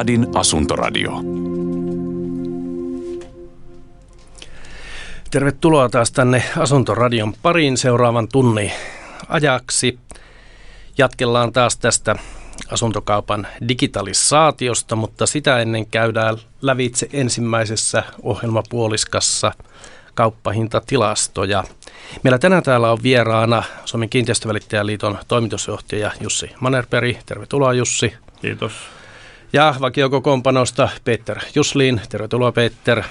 Stadin asuntoradio. Tervetuloa taas tänne Asuntoradion pariin seuraavan tunnin ajaksi. Jatkellaan taas tästä asuntokaupan digitalisaatiosta, mutta sitä ennen käydään lävitse ensimmäisessä ohjelmapuoliskassa kauppahintatilastoja. Meillä tänään täällä on vieraana Suomen kiinteistövälittäjäliiton toimitusjohtaja Jussi Manerperi. Tervetuloa Jussi. Kiitos. Ja vakiokokoonpanosta Peter Jusliin. Tervetuloa Peter.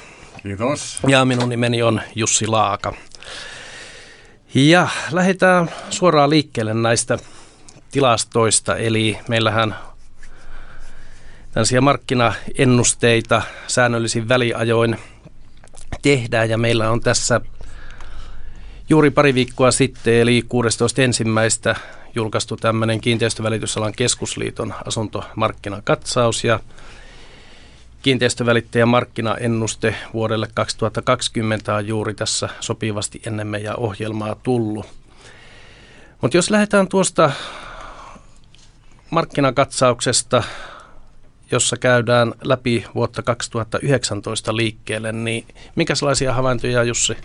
Kiitos. Ja minun nimeni on Jussi Laaka. Ja lähdetään suoraan liikkeelle näistä tilastoista. Eli meillähän tällaisia markkinaennusteita säännöllisin väliajoin tehdään ja meillä on tässä juuri pari viikkoa sitten eli 16.1. julkaistu tämmöinen kiinteistövälitysalan keskusliiton asuntomarkkinakatsaus ja kiinteistövälittäjän markkinaennuste vuodelle 2020 on juuri tässä sopivasti ennen meidän ohjelmaa tullut. Mutta jos lähdetään tuosta markkinakatsauksesta, jossa käydään läpi vuotta 2019 liikkeelle, niin minkälaisia havaintoja Jussi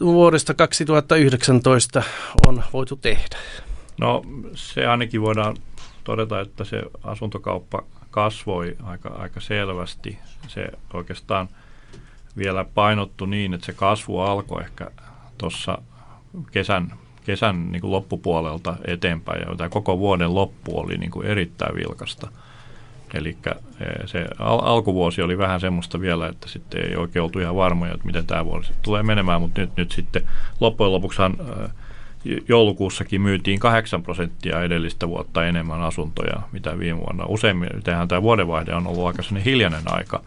vuodesta 2019 on voitu tehdä? No se ainakin voidaan todeta, että se asuntokauppa kasvoi aika, aika selvästi. Se oikeastaan vielä painottu niin, että se kasvu alkoi ehkä tuossa kesän, kesän niin kuin loppupuolelta eteenpäin ja tämä koko vuoden loppu oli niin kuin erittäin vilkasta. Eli se al- alkuvuosi oli vähän semmoista vielä, että sitten ei oikein oltu ihan varmoja, että miten tämä vuosi tulee menemään, mutta nyt, nyt sitten loppujen lopuksihan joulukuussakin myytiin 8 prosenttia edellistä vuotta enemmän asuntoja, mitä viime vuonna. Useimmin, tehän tämä vuodenvaihde on ollut aika hiljainen aika.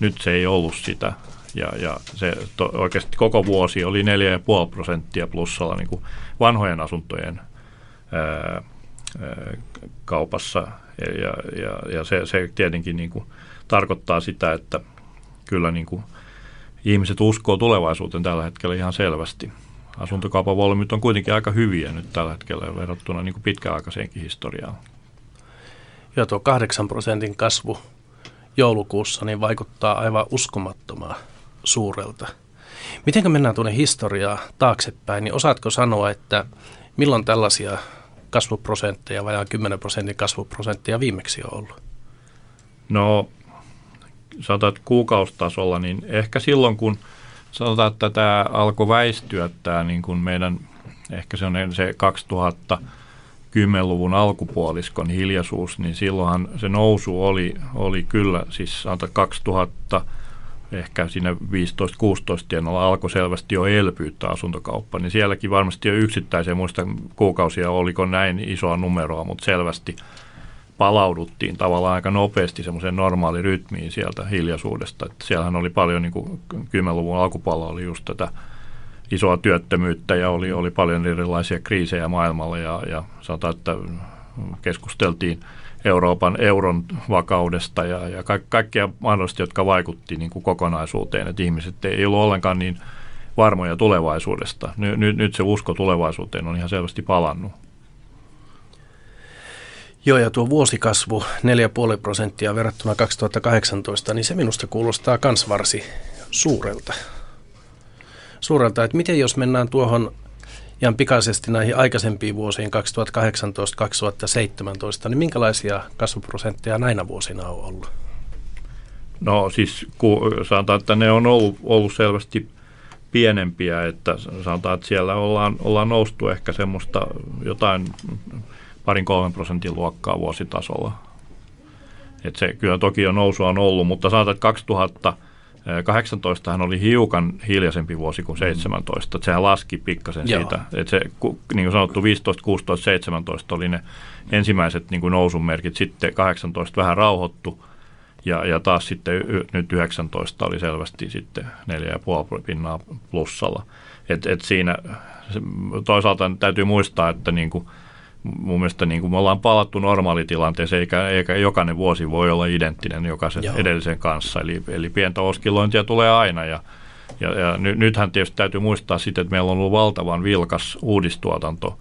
Nyt se ei ollut sitä. Ja, ja se to, oikeasti koko vuosi oli 4,5 prosenttia plussalla niin kuin vanhojen asuntojen ää, ää, kaupassa. Ja, ja, ja se, se tietenkin niin kuin tarkoittaa sitä, että kyllä niin kuin ihmiset uskoo tulevaisuuteen tällä hetkellä ihan selvästi asuntokaupan volyymit on kuitenkin aika hyviä nyt tällä hetkellä verrattuna niin kuin pitkäaikaiseenkin historiaan. Joo, tuo 8 prosentin kasvu joulukuussa niin vaikuttaa aivan uskomattoman suurelta. Miten mennään tuonne historiaa taaksepäin, niin osaatko sanoa, että milloin tällaisia kasvuprosentteja, vajaan 10 prosentin kasvuprosenttia viimeksi on ollut? No, sanotaan, että kuukaustasolla, niin ehkä silloin, kun – sanotaan, että tämä alkoi väistyä tämä niin kuin meidän, ehkä se on se 2010-luvun alkupuoliskon hiljaisuus, niin silloinhan se nousu oli, oli kyllä, siis sanotaan 2000 ehkä siinä 15-16 tienoilla alkoi selvästi jo elpyyttä asuntokauppa, niin sielläkin varmasti jo yksittäisiä muista kuukausia oliko näin isoa numeroa, mutta selvästi – palauduttiin tavallaan aika nopeasti semmoiseen normaalirytmiin sieltä hiljaisuudesta. Että siellähän oli paljon, niin kuin 10-luvun alkupuolella oli just tätä isoa työttömyyttä ja oli, oli paljon erilaisia kriisejä maailmalla ja, ja sanotaan, että keskusteltiin Euroopan euron vakaudesta ja, ja ka- kaikkia mahdollisesti, jotka vaikutti niin kuin kokonaisuuteen, että ihmiset ei ollut ollenkaan niin varmoja tulevaisuudesta. Ny, nyt, nyt se usko tulevaisuuteen on ihan selvästi palannut. Joo, ja tuo vuosikasvu 4,5 prosenttia verrattuna 2018, niin se minusta kuulostaa kans varsin suurelta. Suurelta, että miten jos mennään tuohon ihan pikaisesti näihin aikaisempiin vuosiin 2018-2017, niin minkälaisia kasvuprosentteja näinä vuosina on ollut? No siis kun sanotaan, että ne on ollut, ollut selvästi pienempiä, että sanotaan, että siellä ollaan, ollaan noustu ehkä semmoista jotain parin kolmen prosentin luokkaa vuositasolla. Et se kyllä toki on nousua on ollut, mutta sanotaan, että 2018 hän oli hiukan hiljaisempi vuosi kuin 17. Että sehän laski pikkasen Joo. siitä. Että se, niin kuin sanottu, 15, 16, 17 oli ne ensimmäiset niin kuin nousun merkit. Sitten 18 vähän rauhoittu ja, ja taas sitten nyt 19 oli selvästi sitten 4,5 pinnaa plussalla. Et, et siinä toisaalta täytyy muistaa, että niin kuin – mun mielestä niin kuin me ollaan palattu normaalitilanteeseen, eikä, eikä jokainen vuosi voi olla identtinen jokaisen Joo. edellisen kanssa. Eli, eli pientä oskillointia tulee aina ja, ja, ja ny, nythän tietysti täytyy muistaa sitten, että meillä on ollut valtavan vilkas uudistuotanto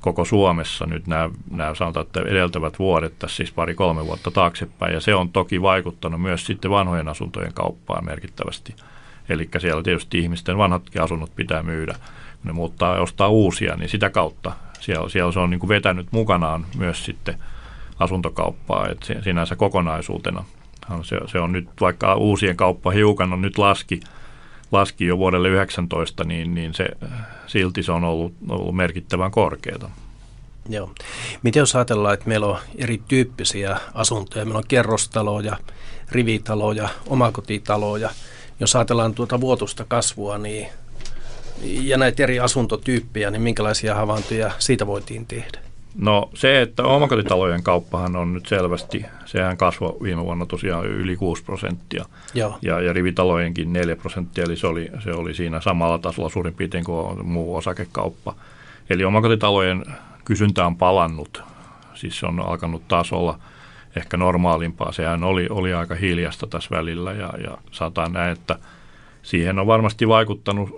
koko Suomessa nyt nämä, nämä sanotaan, että edeltävät vuodet, tässä siis pari-kolme vuotta taaksepäin, ja se on toki vaikuttanut myös sitten vanhojen asuntojen kauppaan merkittävästi. Eli siellä tietysti ihmisten vanhatkin asunnot pitää myydä, ne muuttaa ja ostaa uusia, niin sitä kautta siellä, siellä se on niin kuin vetänyt mukanaan myös sitten asuntokauppaa, että sinänsä kokonaisuutena. Se, se on nyt, vaikka uusien kauppa hiukan on nyt laski, laski jo vuodelle 19, niin, niin se, silti se on ollut, ollut merkittävän korkeata. Joo. Miten jos ajatellaan, että meillä on erityyppisiä asuntoja, meillä on kerrostaloja, rivitaloja, omakotitaloja. Jos ajatellaan tuota vuotusta kasvua niin, ja näitä eri asuntotyyppejä, niin minkälaisia havaintoja siitä voitiin tehdä? No se, että omakotitalojen kauppahan on nyt selvästi, sehän kasvoi viime vuonna tosiaan yli 6 prosenttia. Joo. Ja, ja rivitalojenkin 4 prosenttia, eli se oli, se oli siinä samalla tasolla suurin piirtein kuin muu osakekauppa. Eli omakotitalojen kysyntä on palannut, siis se on alkanut taas olla ehkä normaalimpaa. Sehän oli, oli aika hiljasta tässä välillä ja, ja saataan näin, että – siihen on varmasti vaikuttanut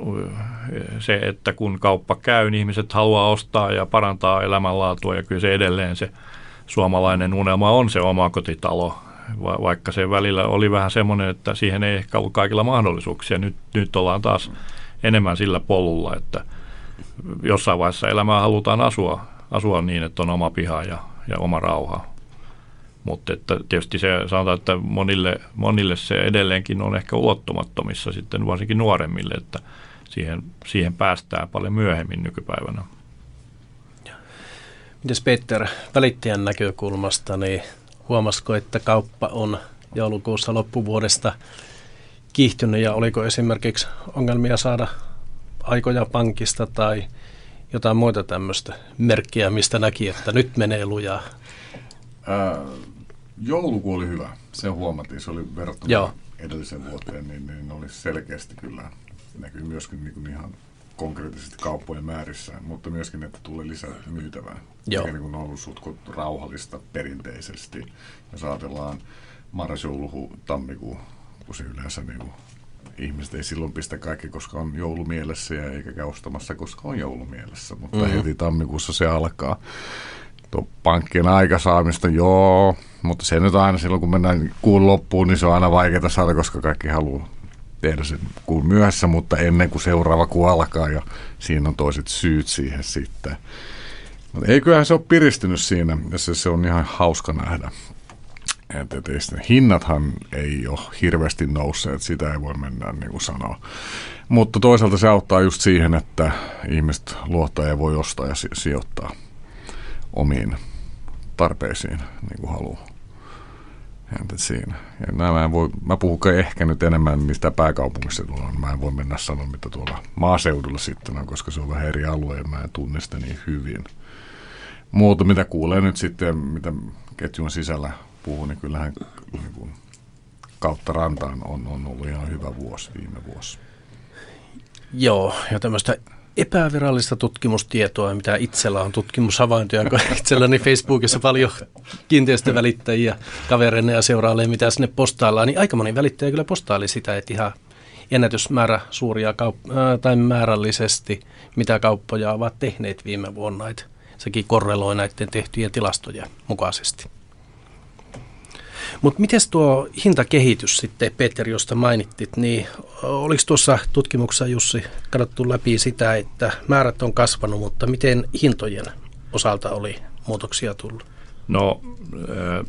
se, että kun kauppa käy, niin ihmiset haluaa ostaa ja parantaa elämänlaatua ja kyllä se edelleen se suomalainen unelma on se oma kotitalo, vaikka se välillä oli vähän semmoinen, että siihen ei ehkä ollut kaikilla mahdollisuuksia. Nyt, nyt ollaan taas enemmän sillä polulla, että jossain vaiheessa elämää halutaan asua, asua niin, että on oma piha ja, ja oma rauha. Mutta että tietysti se sanotaan, että monille, monille se edelleenkin on ehkä ulottumattomissa sitten varsinkin nuoremmille, että siihen, siihen päästään paljon myöhemmin nykypäivänä. Mites Peter, välittäjän näkökulmasta, niin huomasiko, että kauppa on joulukuussa loppuvuodesta kiihtynyt ja oliko esimerkiksi ongelmia saada aikoja pankista tai jotain muita tämmöistä merkkiä, mistä näki, että nyt menee lujaa? Ää, joulukuu oli hyvä. Se huomattiin. Se oli verrattuna Joo. edelliseen vuoteen, niin, niin oli selkeästi kyllä. Näkyy myöskin niin kuin ihan konkreettisesti kauppojen määrissä, mutta myöskin, että tulee lisää myytävää. Joo. Mikä niin on ollut sutkut rauhallista perinteisesti. Jos ajatellaan marrasjouluhu, tammikuu, kun se yleensä niin kuin ihmiset ei silloin pistä kaikki, koska on joulumielessä ja eikä käy ostamassa, koska on joulumielessä. Mutta mm-hmm. heti tammikuussa se alkaa tuo pankkien aikasaamista, joo, mutta se nyt aina silloin, kun mennään kuun loppuun, niin se on aina vaikeaa saada, koska kaikki haluaa tehdä sen kuun myöhässä, mutta ennen kuin seuraava kuu alkaa ja siinä on toiset syyt siihen sitten. Mutta ei kyllähän se ole piristynyt siinä ja se, se on ihan hauska nähdä. Et, et, et, hinnathan ei ole hirveästi nousseet, sitä ei voi mennä niin kuin sanoa. Mutta toisaalta se auttaa just siihen, että ihmiset luottaa ja voi ostaa ja sijoittaa omiin tarpeisiin, niin kuin haluaa. Entä siinä. Ja mä, en voi, mä puhun ehkä nyt enemmän mistä pääkaupungissa tuolla. Mä en voi mennä sanoa, mitä tuolla maaseudulla sitten on, koska se on vähän eri alue ja mä en tunne sitä niin hyvin. Muuta, mitä kuulee nyt sitten, mitä ketjun sisällä puhuu, niin kyllähän niin kuin, kautta rantaan on, on ollut ihan hyvä vuosi viime vuosi. Joo, ja tämmöistä epävirallista tutkimustietoa, mitä itsellä on tutkimushavaintoja, kun itselläni Facebookissa paljon kiinteistövälittäjiä kavereina ja seurailee, mitä sinne postaillaan, niin aika moni välittäjä kyllä postaili sitä, että ihan ennätysmäärä suuria kaup- tai määrällisesti, mitä kauppoja ovat tehneet viime vuonna. Että sekin korreloi näiden tehtyjen tilastojen mukaisesti. Mutta miten tuo hintakehitys sitten, Peter, josta mainittit, niin oliko tuossa tutkimuksessa, Jussi, katsottu läpi sitä, että määrät on kasvanut, mutta miten hintojen osalta oli muutoksia tullut? No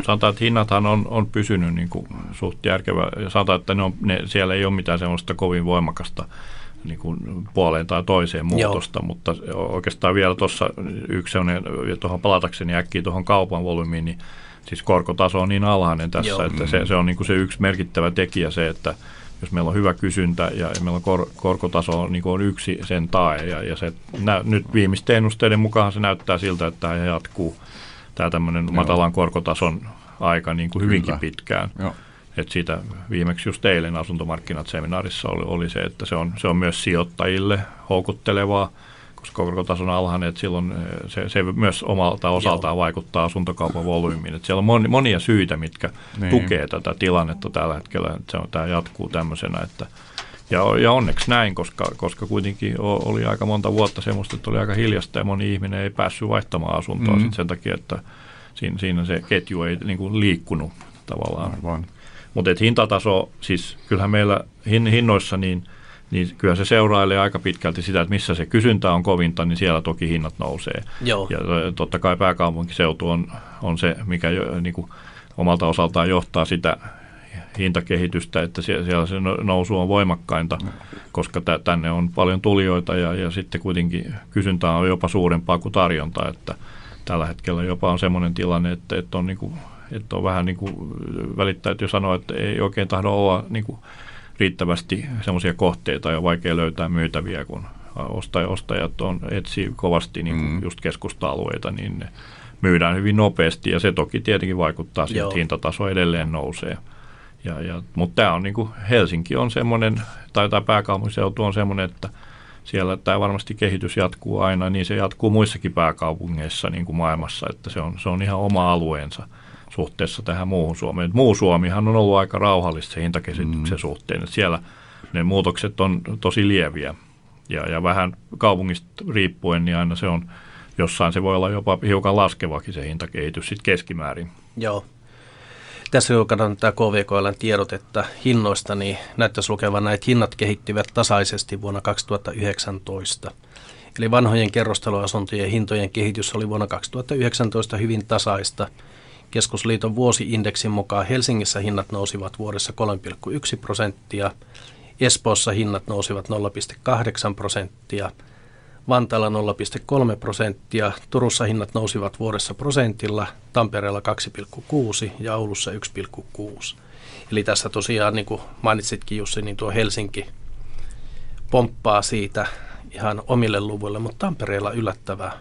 sanotaan, että hinnathan on, on pysynyt niin kuin suht järkevä. Sanotaan, että ne on, ne, siellä ei ole mitään sellaista kovin voimakasta niin kuin puoleen tai toiseen muutosta, Joo. mutta oikeastaan vielä tuossa yksi sellainen, tuohon palatakseni äkkiä tuohon kaupan volyymiin, niin siis korkotaso on niin alhainen tässä, Joo. että se, se on niin kuin se yksi merkittävä tekijä se, että jos meillä on hyvä kysyntä ja meillä on kor, korkotaso niin kuin on yksi sen tae ja, ja se, nä, nyt viimeisten ennusteiden mukaan se näyttää siltä, että tämä jatkuu tämä tämmöinen Joo. matalan korkotason aika niin kuin hyvinkin Kyllä. pitkään. Joo. Et siitä viimeksi just eilen asuntomarkkinat seminaarissa oli, oli se, että se on, se on myös sijoittajille houkuttelevaa – koska korkotaso on alhainen, että silloin eh, se, se myös omalta osaltaan Joo. vaikuttaa asuntokaupan volyymiin. Että siellä on monia syitä, mitkä niin. tukee tätä tilannetta tällä hetkellä, että se on, tämä jatkuu tämmöisenä, että Ja, ja onneksi näin, koska, koska kuitenkin oli aika monta vuotta semmoista, että oli aika hiljasta ja moni ihminen ei päässyt vaihtamaan asuntoa mm-hmm. sen takia, että siinä, siinä se ketju ei niin kuin liikkunut tavallaan. Mutta hintataso, siis kyllähän meillä hin, hinnoissa niin, niin kyllä se seurailee aika pitkälti sitä, että missä se kysyntä on kovinta, niin siellä toki hinnat nousee. Joo. Ja totta kai pääkaupunkiseutu on, on se, mikä jo, niin kuin omalta osaltaan johtaa sitä hintakehitystä, että siellä se no, nousu on voimakkainta, koska tänne on paljon tulijoita ja, ja sitten kuitenkin kysyntä on jopa suurempaa kuin tarjonta, että tällä hetkellä jopa on semmoinen tilanne, että, että on, niin kuin, että on vähän niin kuin välittäjät jo sanoa, että ei oikein tahdo olla niin kuin riittävästi semmoisia kohteita ja vaikea löytää myytäviä, kun ostajat on, etsii kovasti niin kuin mm. just keskusta-alueita, niin ne myydään hyvin nopeasti ja se toki tietenkin vaikuttaa siihen, että hintataso edelleen nousee. Ja, ja, mutta tämä on niin kuin Helsinki on semmoinen, tai tämä pääkaupunkiseutu on semmoinen, että siellä tämä varmasti kehitys jatkuu aina, niin se jatkuu muissakin pääkaupungeissa niin kuin maailmassa, että se on, se on ihan oma alueensa suhteessa tähän muuhun Suomeen. Muu Suomihan on ollut aika rauhallista se hintakesityksen mm. suhteen, että siellä ne muutokset on tosi lieviä ja, ja vähän kaupungista riippuen, niin aina se on jossain se voi olla jopa hiukan laskevakin se hintakehitys sitten keskimäärin. Joo. Tässä katson tämä KVKLn tiedotetta hinnoista, niin näyttäisi lukevan näitä hinnat kehittyvät tasaisesti vuonna 2019. Eli vanhojen kerrostaloasuntojen hintojen kehitys oli vuonna 2019 hyvin tasaista. Keskusliiton vuosiindeksin mukaan Helsingissä hinnat nousivat vuodessa 3,1 prosenttia, Espoossa hinnat nousivat 0,8 prosenttia – Vantaalla 0,3 prosenttia, Turussa hinnat nousivat vuodessa prosentilla, Tampereella 2,6 ja Oulussa 1,6. Eli tässä tosiaan, niin kuin mainitsitkin Jussi, niin tuo Helsinki pomppaa siitä ihan omille luvuille, mutta Tampereella yllättävää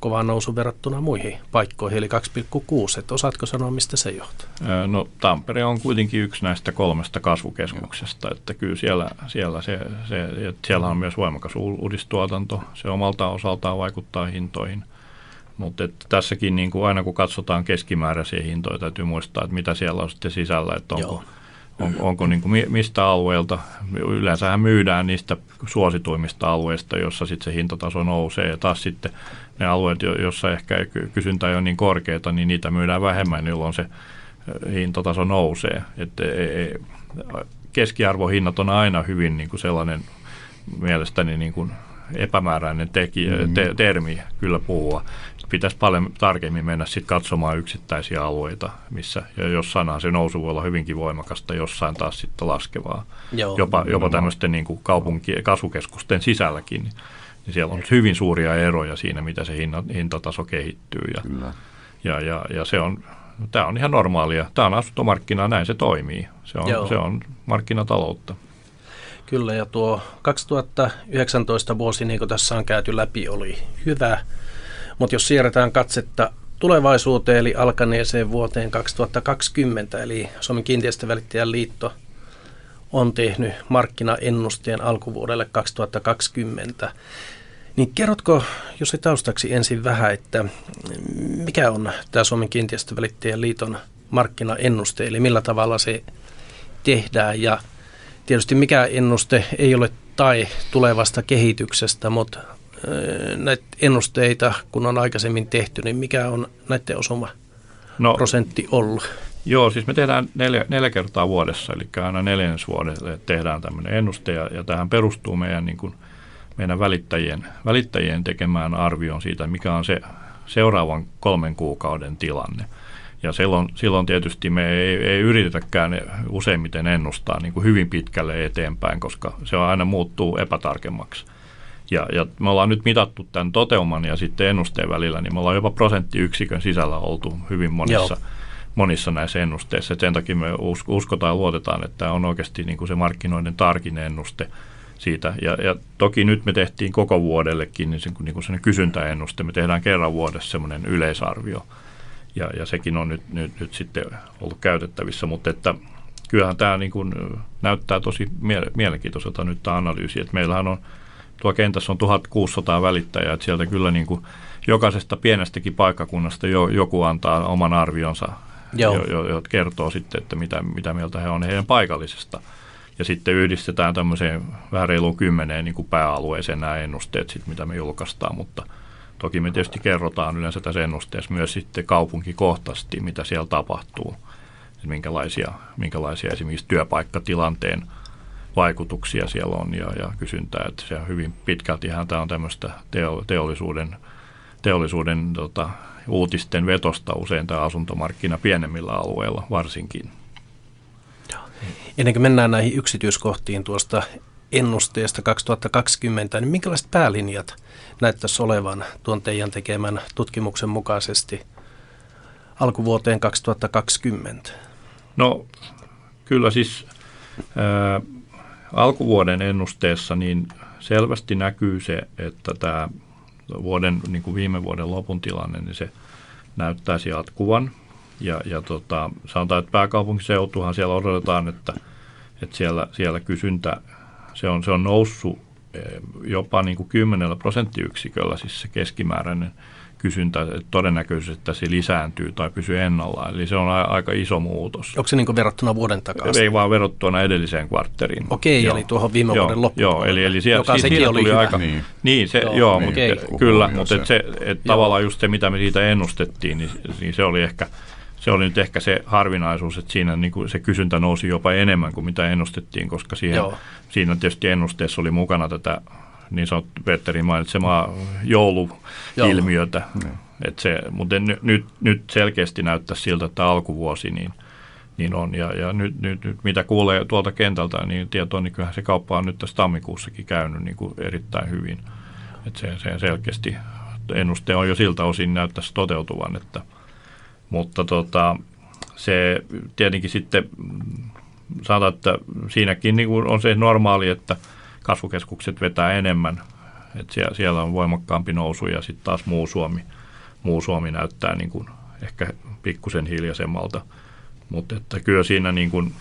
kova nousu verrattuna muihin paikkoihin, eli 2,6. Että osaatko sanoa, mistä se johtuu? No Tampere on kuitenkin yksi näistä kolmesta kasvukeskuksesta, että kyllä siellä, siellä, se, se, siellä on myös voimakas uudistuotanto. Se omalta osaltaan vaikuttaa hintoihin. Mutta tässäkin niin kuin aina kun katsotaan keskimääräisiä hintoja, täytyy muistaa, että mitä siellä on sitten sisällä, että onko, Joo on, onko niin kuin mistä alueelta. Yleensähän myydään niistä suosituimmista alueista, jossa sitten se hintataso nousee. Ja taas sitten ne alueet, joissa ehkä kysyntä ei ole niin korkeata, niin niitä myydään vähemmän, jolloin se hintataso nousee. Että e, e, keskiarvohinnat on aina hyvin niin kuin sellainen mielestäni niin kuin epämääräinen tekijä, mm-hmm. te, termi kyllä puhua pitäisi paljon tarkemmin mennä sit katsomaan yksittäisiä alueita, missä ja jossain se nousu voi olla hyvinkin voimakasta, jossain taas sitten laskevaa. Joo. Jopa, jopa tämmöisten niin kuin kaupunki- kasvukeskusten sisälläkin, niin, niin siellä on hyvin suuria eroja siinä, mitä se hinta, hintataso kehittyy. Ja, Kyllä. ja, ja, ja se on, tämä on ihan normaalia. Tämä on asuntomarkkina, näin se toimii. Se on, se on markkinataloutta. Kyllä, ja tuo 2019 vuosi, niin kuin tässä on käyty läpi, oli hyvä mutta jos siirretään katsetta tulevaisuuteen, eli alkaneeseen vuoteen 2020, eli Suomen kiinteistövälittäjän liitto on tehnyt markkinaennusteen alkuvuodelle 2020. Niin kerrotko, jos se taustaksi ensin vähän, että mikä on tämä Suomen kiinteistövälittäjän liiton markkinaennuste, eli millä tavalla se tehdään ja tietysti mikä ennuste ei ole tai tulevasta kehityksestä, mutta näitä ennusteita, kun on aikaisemmin tehty, niin mikä on näiden osuma no, prosentti ollut? Joo, siis me tehdään neljä, neljä kertaa vuodessa, eli aina neljännesvuodelle tehdään tämmöinen ennuste, ja, ja tähän perustuu meidän, niin kuin, meidän välittäjien, välittäjien tekemään arvioon siitä, mikä on se seuraavan kolmen kuukauden tilanne. Ja silloin, silloin tietysti me ei, ei yritetäkään useimmiten ennustaa niin kuin hyvin pitkälle eteenpäin, koska se aina muuttuu epätarkemmaksi. Ja, ja me ollaan nyt mitattu tämän toteuman ja sitten ennusteen välillä, niin me ollaan jopa prosenttiyksikön sisällä oltu hyvin monissa, monissa näissä ennusteissa. Et sen takia me uskotaan ja luotetaan, että tämä on oikeasti niin kuin se markkinoiden tarkin ennuste siitä. Ja, ja toki nyt me tehtiin koko vuodellekin niin, se, niin kuin kysyntäennuste. Me tehdään kerran vuodessa semmoinen yleisarvio. Ja, ja sekin on nyt, nyt, nyt sitten ollut käytettävissä, mutta että kyllähän tämä niin kuin näyttää tosi mielenkiintoiselta nyt tämä analyysi, että meillähän on tuo kentässä on 1600 välittäjää, että sieltä kyllä niin kuin jokaisesta pienestäkin paikkakunnasta jo, joku antaa oman arvionsa, jo, jo, jo, kertoo sitten, että mitä, mitä mieltä he on heidän paikallisesta ja sitten yhdistetään tämmöiseen vähän reiluun kymmeneen niin kuin pääalueeseen nämä ennusteet, sit, mitä me julkaistaan, mutta toki me tietysti kerrotaan yleensä tässä ennusteessa myös sitten kaupunkikohtaisesti, mitä siellä tapahtuu, minkälaisia, minkälaisia esimerkiksi työpaikkatilanteen vaikutuksia siellä on ja, ja kysyntää, että se on hyvin pitkälti tämä on tämmöistä teo, teollisuuden, teollisuuden tota, uutisten vetosta usein tämä asuntomarkkina pienemmillä alueilla varsinkin. Ennen kuin mennään näihin yksityiskohtiin tuosta ennusteesta 2020, niin minkälaiset päälinjat näyttäisi olevan tuon teidän tekemän tutkimuksen mukaisesti alkuvuoteen 2020? No kyllä siis ää, alkuvuoden ennusteessa niin selvästi näkyy se, että tämä vuoden, niin kuin viime vuoden lopun tilanne, niin se näyttäisi jatkuvan. Ja, ja tota, sanotaan, että pääkaupunkiseutuhan siellä odotetaan, että, että siellä, siellä kysyntä, se on, se on noussut eh, jopa niin kuin 10 prosenttiyksiköllä, siis se keskimääräinen kysyntä todennäköisesti että se lisääntyy tai pysyy ennallaan. Eli se on a- aika iso muutos. Onko se niin verrattuna vuoden takaisin? Ei vaan verrattuna edelliseen kvartteriin. Okei, joo. eli tuohon viime joo, vuoden loppuun. Joo, eli, eli siellä, joka sekin oli tuli hyvä. aika, Niin. niin, se, Joo, joo, niin. mutta, Okei. kyllä, Joo, mutta se. et se, et tavallaan just se, mitä me siitä ennustettiin, niin, niin se oli ehkä se oli nyt ehkä se harvinaisuus, että siinä niin kuin se kysyntä nousi jopa enemmän kuin mitä ennustettiin, koska siihen, Joo. siinä tietysti ennusteessa oli mukana tätä niin sanottu Petterin mainitsemaa jouluilmiötä. Et se, mutta nyt, nyt, nyt selkeästi näyttää siltä, että alkuvuosi niin, niin on. Ja, ja nyt, nyt, nyt, mitä kuulee tuolta kentältä, niin tietoa, niin kyllähän se kauppa on nyt tässä tammikuussakin käynyt niin kuin erittäin hyvin. Et se, se selkeästi ennuste on jo siltä osin näyttäisi toteutuvan, että, mutta tota, se tietenkin sitten sanotaan, että siinäkin niin kuin on se normaali, että kasvukeskukset vetää enemmän, että siellä, siellä on voimakkaampi nousu ja sitten taas muu Suomi, muu Suomi näyttää niin kuin ehkä pikkusen hiljaisemmalta, mutta että kyllä siinä niin kuin,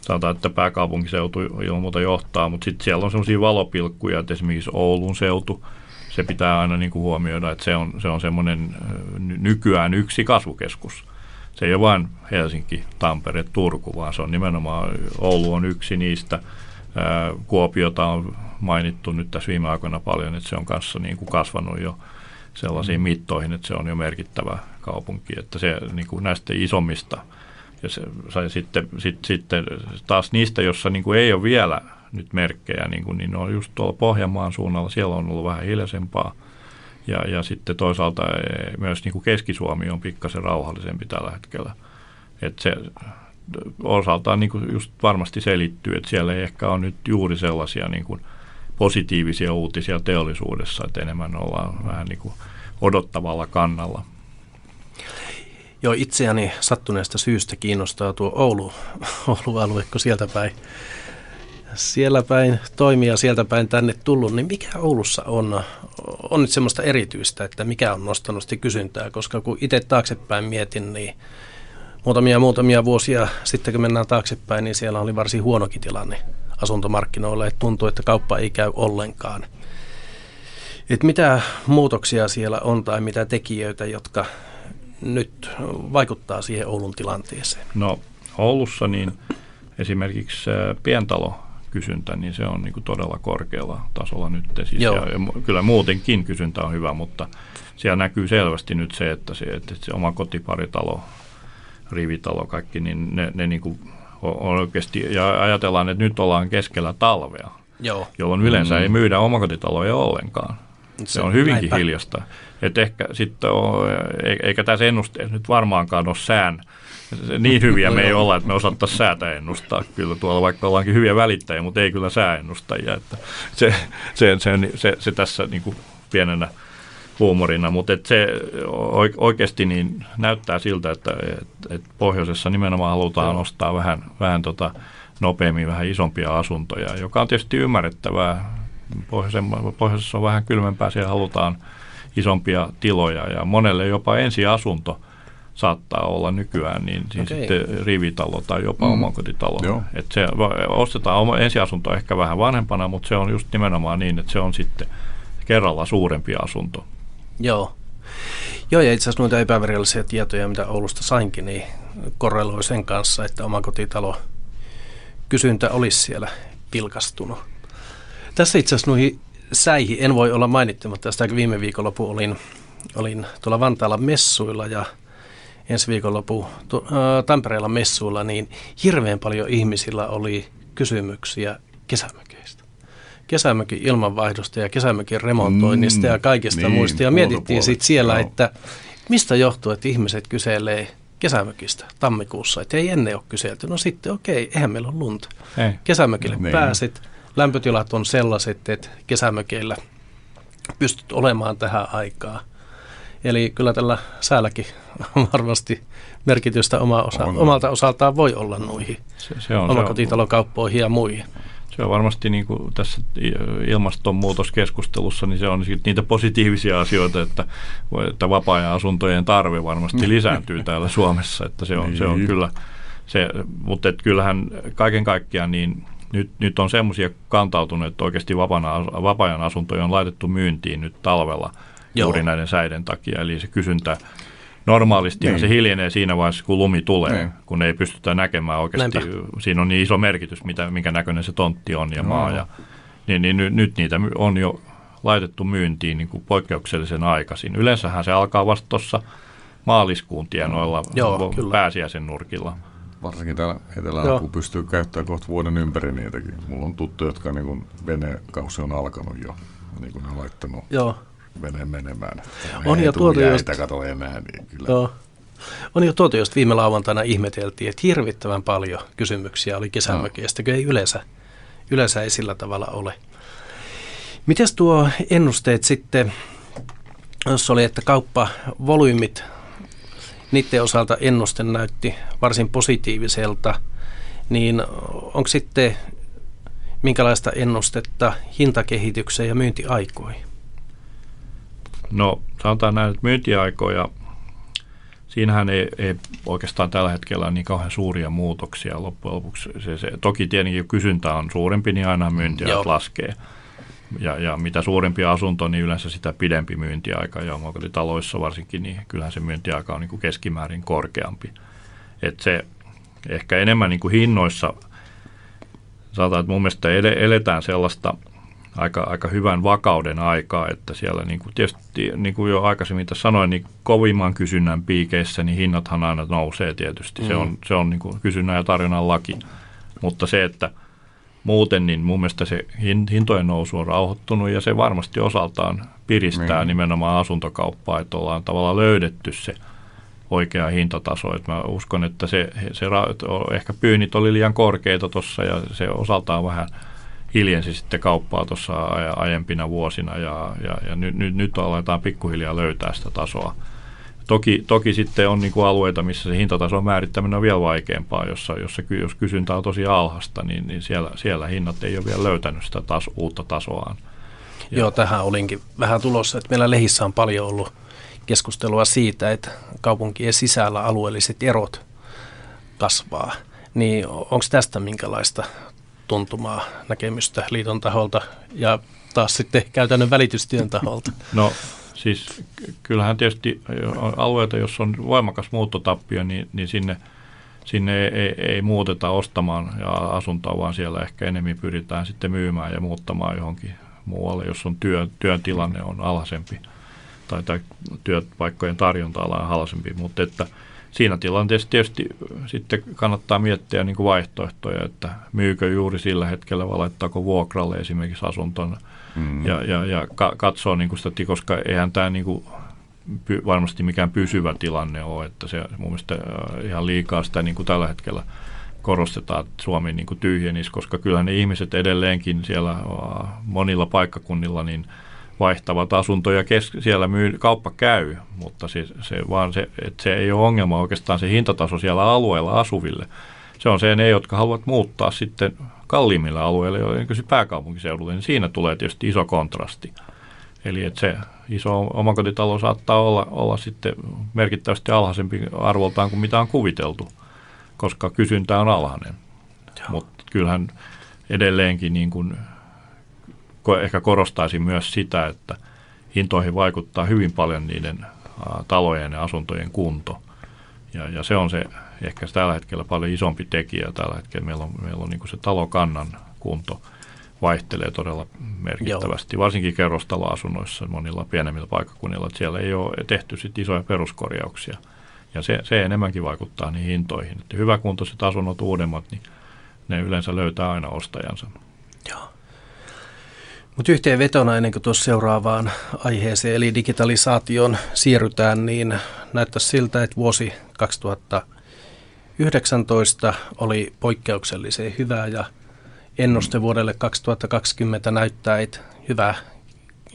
sanotaan, että pääkaupunkiseutu ilman muuta johtaa, mutta sitten siellä on sellaisia valopilkkuja, että esimerkiksi Oulun seutu, se pitää aina niin kuin huomioida, että se on, se on semmoinen nykyään yksi kasvukeskus. Se ei ole vain Helsinki, Tampere, Turku, vaan se on nimenomaan, Oulu on yksi niistä. Kuopiota on mainittu nyt tässä viime aikoina paljon, että se on kanssa niin kuin kasvanut jo sellaisiin mittoihin, että se on jo merkittävä kaupunki. Että se niin kuin näistä isommista ja se, sai sitten, sit, sitten taas niistä, jossa niin kuin ei ole vielä nyt merkkejä, niin, kuin, niin on just tuolla Pohjanmaan suunnalla, siellä on ollut vähän hiljaisempaa. Ja, ja sitten toisaalta myös niin kuin Keski-Suomi on pikkasen rauhallisempi tällä hetkellä. Että se osaltaan niin kuin just varmasti selittyy, että siellä ei ehkä ole nyt juuri sellaisia niin kuin positiivisia uutisia teollisuudessa, että enemmän ollaan vähän niin kuin odottavalla kannalla. Joo, itseäni sattuneesta syystä kiinnostaa tuo Oulu, Oulu-alue, kun sieltä päin, siellä päin toimia, sieltä päin tänne tullut, niin mikä Oulussa on, on nyt semmoista erityistä, että mikä on nostanut sitä kysyntää, koska kun itse taaksepäin mietin, niin muutamia muutamia vuosia sitten, kun mennään taaksepäin, niin siellä oli varsin huonokin tilanne asuntomarkkinoilla, että tuntuu, että kauppa ei käy ollenkaan. Et mitä muutoksia siellä on tai mitä tekijöitä, jotka nyt vaikuttaa siihen Oulun tilanteeseen? No Oulussa niin esimerkiksi pientalo kysyntä, niin se on niin kuin todella korkealla tasolla nyt. Siis ja, ja kyllä muutenkin kysyntä on hyvä, mutta siellä näkyy selvästi nyt se, että se, että se oma kotiparitalo, rivitalo, kaikki, niin ne, ne niin kuin on oikeasti, ja ajatellaan, että nyt ollaan keskellä talvea, Joo. jolloin yleensä mm. ei myydä omakotitaloja ollenkaan. Se, se on hyvinkin näinpä. hiljasta. Et ehkä sitten on, eikä tässä ennusteessa nyt varmaankaan ole sään niin hyviä me ei olla, että me osattaisiin säätä ennustaa. Kyllä tuolla, vaikka ollaankin hyviä välittäjiä, mutta ei kyllä sääennustajia. Että se, se, se, se, se tässä niin kuin pienenä huumorina, mutta et se oikeasti niin näyttää siltä, että et, et pohjoisessa nimenomaan halutaan nostaa vähän, vähän tota nopeammin vähän isompia asuntoja, joka on tietysti ymmärrettävää. Pohjoisessa on vähän kylmempää, siellä halutaan isompia tiloja ja monelle jopa ensiasunto saattaa olla nykyään, niin siis okay. sitten rivitalo tai jopa mm. omakotitalo. Että se ostetaan ensiasunto ehkä vähän vanhempana, mutta se on just nimenomaan niin, että se on sitten kerralla suurempi asunto. Joo. Joo, ja itse asiassa noita epävirallisia tietoja, mitä Oulusta sainkin, niin korreloi sen kanssa, että omakotitalo kysyntä olisi siellä pilkastunut. Tässä itse asiassa noihin säihin en voi olla mainittamatta sitä, viime viikonloppu olin, olin tuolla Vantaalla messuilla ja ensi viikonloppu Tampereella messuilla, niin hirveän paljon ihmisillä oli kysymyksiä kesämökeistä. Kesämökin ilmanvaihdosta ja kesämökin remontoinnista mm, ja kaikesta niin, muista. Ja mietittiin sitten siellä, no. että mistä johtuu, että ihmiset kyselee kesämökistä tammikuussa, että ei ennen ole kyselty. No sitten okei, okay, eihän meillä ole lunta. Ei. Kesämökille niin. pääsit, lämpötilat on sellaiset, että kesämökeillä pystyt olemaan tähän aikaan. Eli kyllä tällä säälläkin varmasti merkitystä oma osa, on. omalta osaltaan voi olla noihin se, se on, omakotitalokauppoihin ja muihin. Se on varmasti niin kuin tässä ilmastonmuutoskeskustelussa, niin se on niitä positiivisia asioita, että, että vapaa-ajan asuntojen tarve varmasti lisääntyy täällä Suomessa, että se on, niin. se on niin. kyllä, se, mutta että kyllähän kaiken kaikkiaan niin nyt, nyt on semmoisia kantautuneet, että oikeasti vapaa-ajan asuntoja on laitettu myyntiin nyt talvella Joo. juuri näiden säiden takia, eli se kysyntä Normaalisti niin. se hiljenee siinä vaiheessa, kun lumi tulee, niin. kun ei pystytä näkemään oikeasti. Näinpä. Siinä on niin iso merkitys, mitä, minkä näköinen se tontti on ja no. maa. Ja, niin, niin nyt, nyt niitä on jo laitettu myyntiin niin kuin poikkeuksellisen aikaisin. Yleensähän se alkaa vasta tuossa maaliskuun tienoilla Joo, pääsiäisen nurkilla. Varsinkin täällä etelä kun pystyy käyttämään kohta vuoden ympäri niitäkin. Mulla on tuttuja, jotka niin venekausi on alkanut jo, niin kuin ne on laittanut Joo veneen menemään. On jo tuotu just... kato enää, niin kyllä. Joo. On jo tuotu, just viime lauantaina ihmeteltiin, että hirvittävän paljon kysymyksiä oli kesämökeistä, no. ei yleensä, yleensä ei sillä tavalla ole. Mites tuo ennusteet sitten, jos oli, että kauppavolyymit, niiden osalta ennuste näytti varsin positiiviselta, niin onko sitten minkälaista ennustetta hintakehitykseen ja myyntiaikoihin? No sanotaan näin, että myyntiaikoja, siinähän ei, ei oikeastaan tällä hetkellä ole niin kauhean suuria muutoksia loppujen lopuksi. Se, se, toki tietenkin kysyntä on suurempi, niin aina myyntiajat laskee. Ja, ja mitä suurempi asunto, niin yleensä sitä pidempi myyntiaika. Ja taloissa varsinkin, niin kyllähän se myyntiaika on niin kuin keskimäärin korkeampi. Et se ehkä enemmän niin kuin hinnoissa, sanotaan, että mun mielestä eletään sellaista – aika, aika hyvän vakauden aikaa, että siellä niin kuin tietysti, niin kuin jo aikaisemmin tässä sanoin, niin kovimman kysynnän piikeissä, niin hinnathan aina nousee tietysti. Mm. Se on, se on niin kuin kysynnän ja tarjonnan laki. Mutta se, että muuten, niin mun mielestä se hintojen nousu on rauhoittunut ja se varmasti osaltaan piristää mm. nimenomaan asuntokauppaa, että ollaan tavallaan löydetty se oikea hintataso. Että mä uskon, että se, se ehkä pyynnit oli liian korkeita tuossa ja se osaltaan vähän – hiljensi sitten kauppaa tuossa aiempina vuosina ja, ja, ja nyt, nyt, nyt aletaan pikkuhiljaa löytää sitä tasoa. Toki, toki sitten on niin kuin alueita, missä se hintatason määrittäminen on vielä vaikeampaa, jossa, jossa jos kysyntä on tosi alhasta, niin, niin siellä, siellä hinnat ei ole vielä löytänyt sitä taso, uutta tasoaan. Ja. Joo, tähän olinkin vähän tulossa, että meillä lehissä on paljon ollut keskustelua siitä, että kaupunkien sisällä alueelliset erot kasvaa. Niin onko tästä minkälaista tuntumaa, näkemystä liiton taholta ja taas sitten käytännön välitystyön taholta? No siis kyllähän tietysti alueita, jos on voimakas muuttotappio, niin, niin sinne, sinne ei, ei, muuteta ostamaan ja asuntoa, vaan siellä ehkä enemmän pyritään sitten myymään ja muuttamaan johonkin muualle, jos on työ, työn tilanne on alhaisempi tai, tai työpaikkojen tarjonta on alhaisempi, mutta että – siinä tilanteessa tietysti sitten kannattaa miettiä niin kuin vaihtoehtoja, että myykö juuri sillä hetkellä vai laittaako vuokralle esimerkiksi asunton mm. ja, ja, ja katsoo niin kuin sitä, koska eihän tämä niin kuin py, varmasti mikään pysyvä tilanne ole, että se mun mielestä ihan liikaa sitä niin kuin tällä hetkellä korostetaan, että Suomi niin kuin tyhjenisi, koska kyllä ne ihmiset edelleenkin siellä monilla paikkakunnilla niin – vaihtavat asuntoja, kes- siellä myy, kauppa käy, mutta siis se, vaan se, että se ei ole ongelma oikeastaan se hintataso siellä alueella asuville. Se on se ne, jotka haluavat muuttaa sitten kalliimmille alueille, joiden pääkaupunkiseudulle, niin siinä tulee tietysti iso kontrasti. Eli että se iso omakotitalo saattaa olla, olla sitten merkittävästi alhaisempi arvoltaan kuin mitä on kuviteltu, koska kysyntä on alhainen. Mutta kyllähän edelleenkin niin kuin ehkä korostaisin myös sitä, että hintoihin vaikuttaa hyvin paljon niiden talojen ja asuntojen kunto. Ja, ja se on se ehkä tällä hetkellä paljon isompi tekijä. Tällä hetkellä meillä on, meillä on niin se talokannan kunto vaihtelee todella merkittävästi, Joo. varsinkin kerrostaloasunnoissa monilla pienemmillä paikkakunnilla, että siellä ei ole tehty sit isoja peruskorjauksia. Ja se, se enemmänkin vaikuttaa niihin hintoihin. Että hyväkuntoiset asunnot uudemmat, niin ne yleensä löytää aina ostajansa. Joo. Mutta yhteenvetona ennen kuin tuossa seuraavaan aiheeseen, eli digitalisaation siirrytään, niin näyttäisi siltä, että vuosi 2019 oli poikkeuksellisen hyvä ja ennuste vuodelle 2020 näyttää, että hyvä,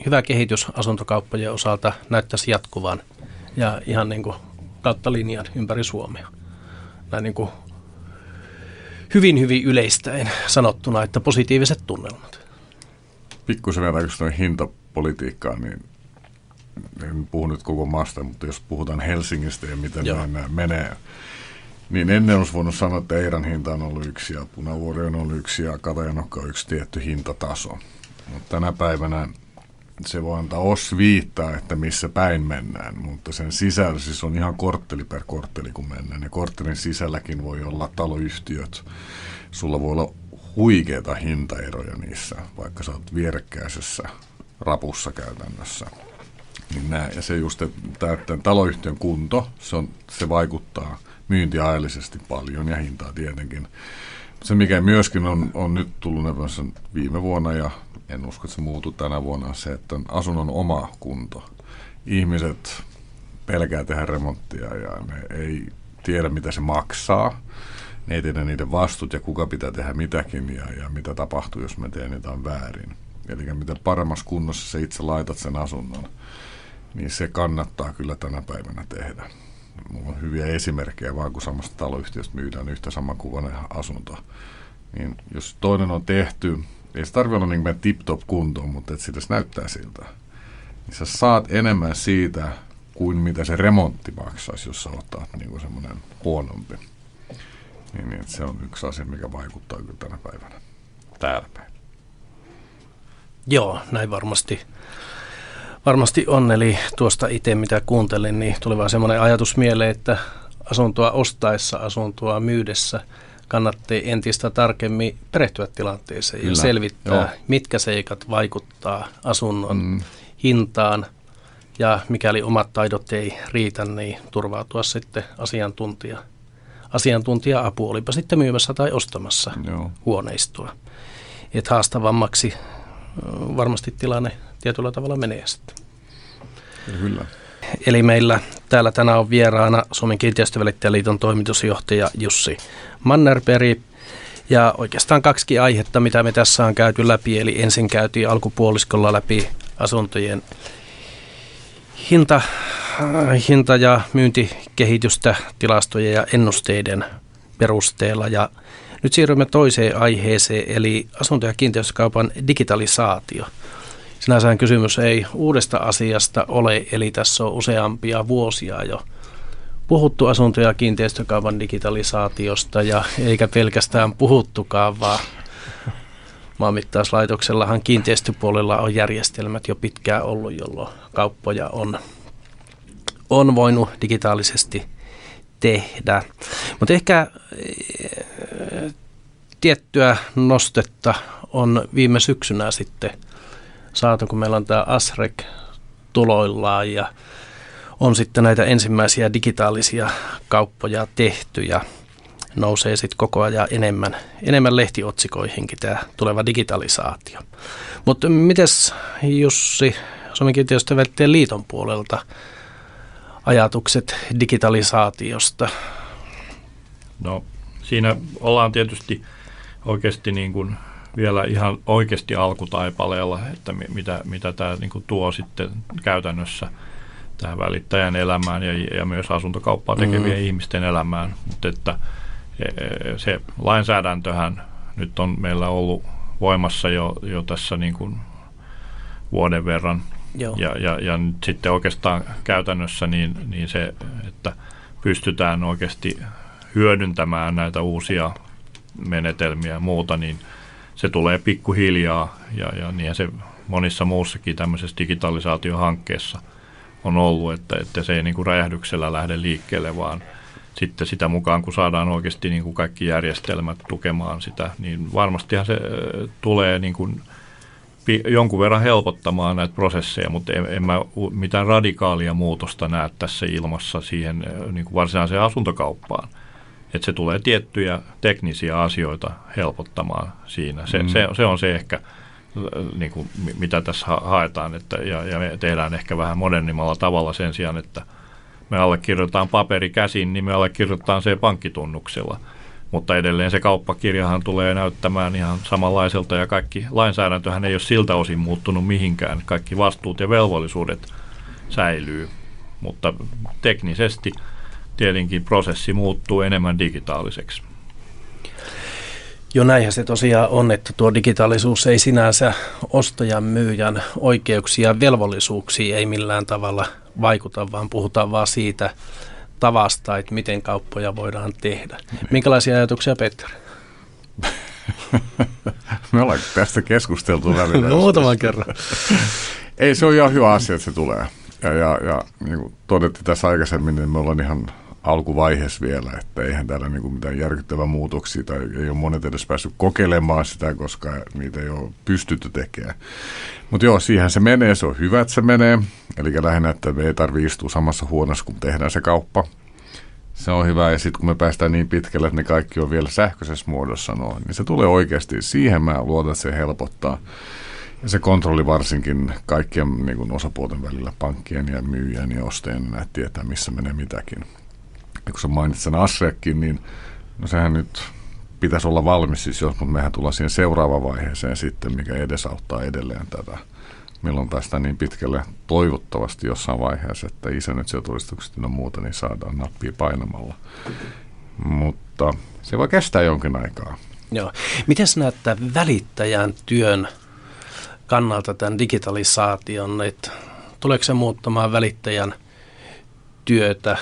hyvä kehitys asuntokauppojen osalta näyttäisi jatkuvan ja ihan niin kuin kautta linjan ympäri Suomea. Näin niin kuin hyvin, hyvin yleistäen sanottuna, että positiiviset tunnelmat. Pikkusen vielä noin hintapolitiikkaan, niin en puhu nyt koko maasta, mutta jos puhutaan Helsingistä ja miten Joo. nämä menee, niin ennen olisi voinut sanoa, että Eiran hinta on ollut yksi ja Punavuori on ollut yksi ja Katajanokka on yksi tietty hintataso. Mutta tänä päivänä se voi antaa osviittaa, että missä päin mennään, mutta sen sisällä siis on ihan kortteli per kortteli, kun mennään. Ja korttelin sisälläkin voi olla taloyhtiöt. Sulla voi olla huikeita hintaeroja niissä, vaikka sä oot vierekkäisessä rapussa käytännössä. Niin nää, ja se just, että taloyhtiön kunto, se, on, se vaikuttaa myyntiajallisesti paljon ja hintaa tietenkin. Se, mikä myöskin on, on nyt tullut viime vuonna ja en usko, että se muuttuu tänä vuonna, on se, että asunnon oma kunto. Ihmiset pelkää tehdä remonttia ja ne ei tiedä, mitä se maksaa. Ne ei tiedä niiden vastut ja kuka pitää tehdä mitäkin ja, ja mitä tapahtuu, jos me teen jotain väärin. Eli mitä paremmassa kunnossa sä itse laitat sen asunnon, niin se kannattaa kyllä tänä päivänä tehdä. Mulla on hyviä esimerkkejä, vaan kun samasta taloyhtiöstä myydään yhtä samankuvainen asunto. Niin jos toinen on tehty ei se tarvitse olla niin tip-top kuntoon, mutta että sitä näyttää siltä. Niin sä saat enemmän siitä kuin mitä se remontti maksaisi, jos sä otat niin semmoinen huonompi. Niin, niin se on yksi asia, mikä vaikuttaa kyllä tänä päivänä täällä päin. Joo, näin varmasti, varmasti on. Eli tuosta itse mitä kuuntelin, niin tuli vaan semmoinen ajatus mieleen, että asuntoa ostaessa, asuntoa myydessä – kannattaa entistä tarkemmin perehtyä tilanteeseen Kyllä. ja selvittää, Joo. mitkä seikat vaikuttaa asunnon mm. hintaan ja mikäli omat taidot ei riitä, niin turvautua sitten asiantuntija, asiantuntija-apu, olipa sitten myymässä tai ostamassa Joo. huoneistoa. Että haastavammaksi varmasti tilanne tietyllä tavalla menee sitten. Kyllä. Eli meillä täällä tänään on vieraana Suomen kiinteistövälittäjäliiton toimitusjohtaja Jussi Mannerperi. Ja oikeastaan kaksi aihetta, mitä me tässä on käyty läpi. Eli ensin käytiin alkupuoliskolla läpi asuntojen hinta, hinta- ja myyntikehitystä tilastojen ja ennusteiden perusteella. Ja nyt siirrymme toiseen aiheeseen, eli asunto- ja kiinteistökaupan digitalisaatio. Sinänsä kysymys ei uudesta asiasta ole, eli tässä on useampia vuosia jo puhuttu asunto- ja kiinteistökaupan digitalisaatiosta, ja eikä pelkästään puhuttukaan, vaan maanmittauslaitoksellahan kiinteistöpuolella on järjestelmät jo pitkään ollut, jolloin kauppoja on, on voinut digitaalisesti tehdä. Mutta ehkä eh, tiettyä nostetta on viime syksynä sitten saatu, kun meillä on tämä ASREC tuloillaan ja on sitten näitä ensimmäisiä digitaalisia kauppoja tehty ja nousee sitten koko ajan enemmän, enemmän lehtiotsikoihinkin tämä tuleva digitalisaatio. Mutta mites Jussi Suomen kiinteistövälttien liiton puolelta ajatukset digitalisaatiosta? No siinä ollaan tietysti oikeasti niin kuin vielä ihan oikeasti alkutaipaleella, että mitä, mitä tämä niin tuo sitten käytännössä tähän välittäjän elämään ja, ja myös asuntokauppaa tekevien mm. ihmisten elämään. Mutta että e, e, se lainsäädäntöhän nyt on meillä ollut voimassa jo, jo tässä niin kuin vuoden verran. Joo. Ja, ja, ja nyt sitten oikeastaan käytännössä niin, niin se, että pystytään oikeasti hyödyntämään näitä uusia menetelmiä ja muuta, niin – se tulee pikkuhiljaa ja, ja niin se monissa muussakin tämmöisessä digitalisaatiohankkeessa on ollut, että, että se ei niin kuin räjähdyksellä lähde liikkeelle, vaan sitten sitä mukaan, kun saadaan oikeasti niin kuin kaikki järjestelmät tukemaan sitä, niin varmastihan se tulee niin kuin jonkun verran helpottamaan näitä prosesseja, mutta en, en mä mitään radikaalia muutosta näe tässä ilmassa siihen niin kuin varsinaiseen asuntokauppaan. Että se tulee tiettyjä teknisiä asioita helpottamaan siinä. Se, mm. se, se on se ehkä, niin kuin, mitä tässä haetaan, että, ja, ja me tehdään ehkä vähän modernimmalla tavalla sen sijaan, että – me allekirjoitetaan paperi käsin, niin me allekirjoitetaan se pankkitunnuksella. Mutta edelleen se kauppakirjahan tulee näyttämään ihan samanlaiselta ja kaikki lainsäädäntöhän ei ole siltä osin muuttunut mihinkään. Kaikki vastuut ja velvollisuudet säilyy, mutta teknisesti tietenkin prosessi muuttuu enemmän digitaaliseksi. Jo näinhän se tosiaan on, että tuo digitaalisuus ei sinänsä ostajan myyjän oikeuksia ja velvollisuuksia ei millään tavalla vaikuta, vaan puhutaan vaan siitä tavasta, että miten kauppoja voidaan tehdä. Minkälaisia ajatuksia, Petteri? Me ollaan tästä keskusteltu välillä. no, muutaman kerran. Ei, se on ihan hyvä asia, että se tulee. Ja, ja, ja niin kuin todettiin tässä aikaisemmin, niin me ollaan ihan alkuvaiheessa vielä, että eihän täällä niin kuin mitään järkyttävää muutoksia tai ei ole monet edes päässyt kokeilemaan sitä, koska niitä ei ole pystytty tekemään. Mutta joo, siihen se menee, se on hyvä, että se menee. Eli lähinnä, että me ei tarvitse istua samassa huoneessa, kun tehdään se kauppa. Se on hyvä, ja sitten kun me päästään niin pitkälle, että ne kaikki on vielä sähköisessä muodossa noin, niin se tulee oikeasti, siihen mä luotan, että se helpottaa. Ja se kontrolli varsinkin kaikkien niin osapuolten välillä, pankkien ja myyjän ja ostajien, näet tietää, missä menee mitäkin. Ja kun sä mainitsit sen Asrekin, niin no sehän nyt pitäisi olla valmis siis jos, mutta mehän tullaan siihen seuraavaan vaiheeseen sitten, mikä edesauttaa edelleen tätä. Milloin päästään niin pitkälle toivottavasti jossain vaiheessa, että isännöitsijätodistukset ja muuta, niin saadaan nappia painamalla. Mutta se voi kestää jonkin aikaa. Joo. Miten näyttää välittäjän työn kannalta tämän digitalisaation, että tuleeko se muuttamaan välittäjän työtä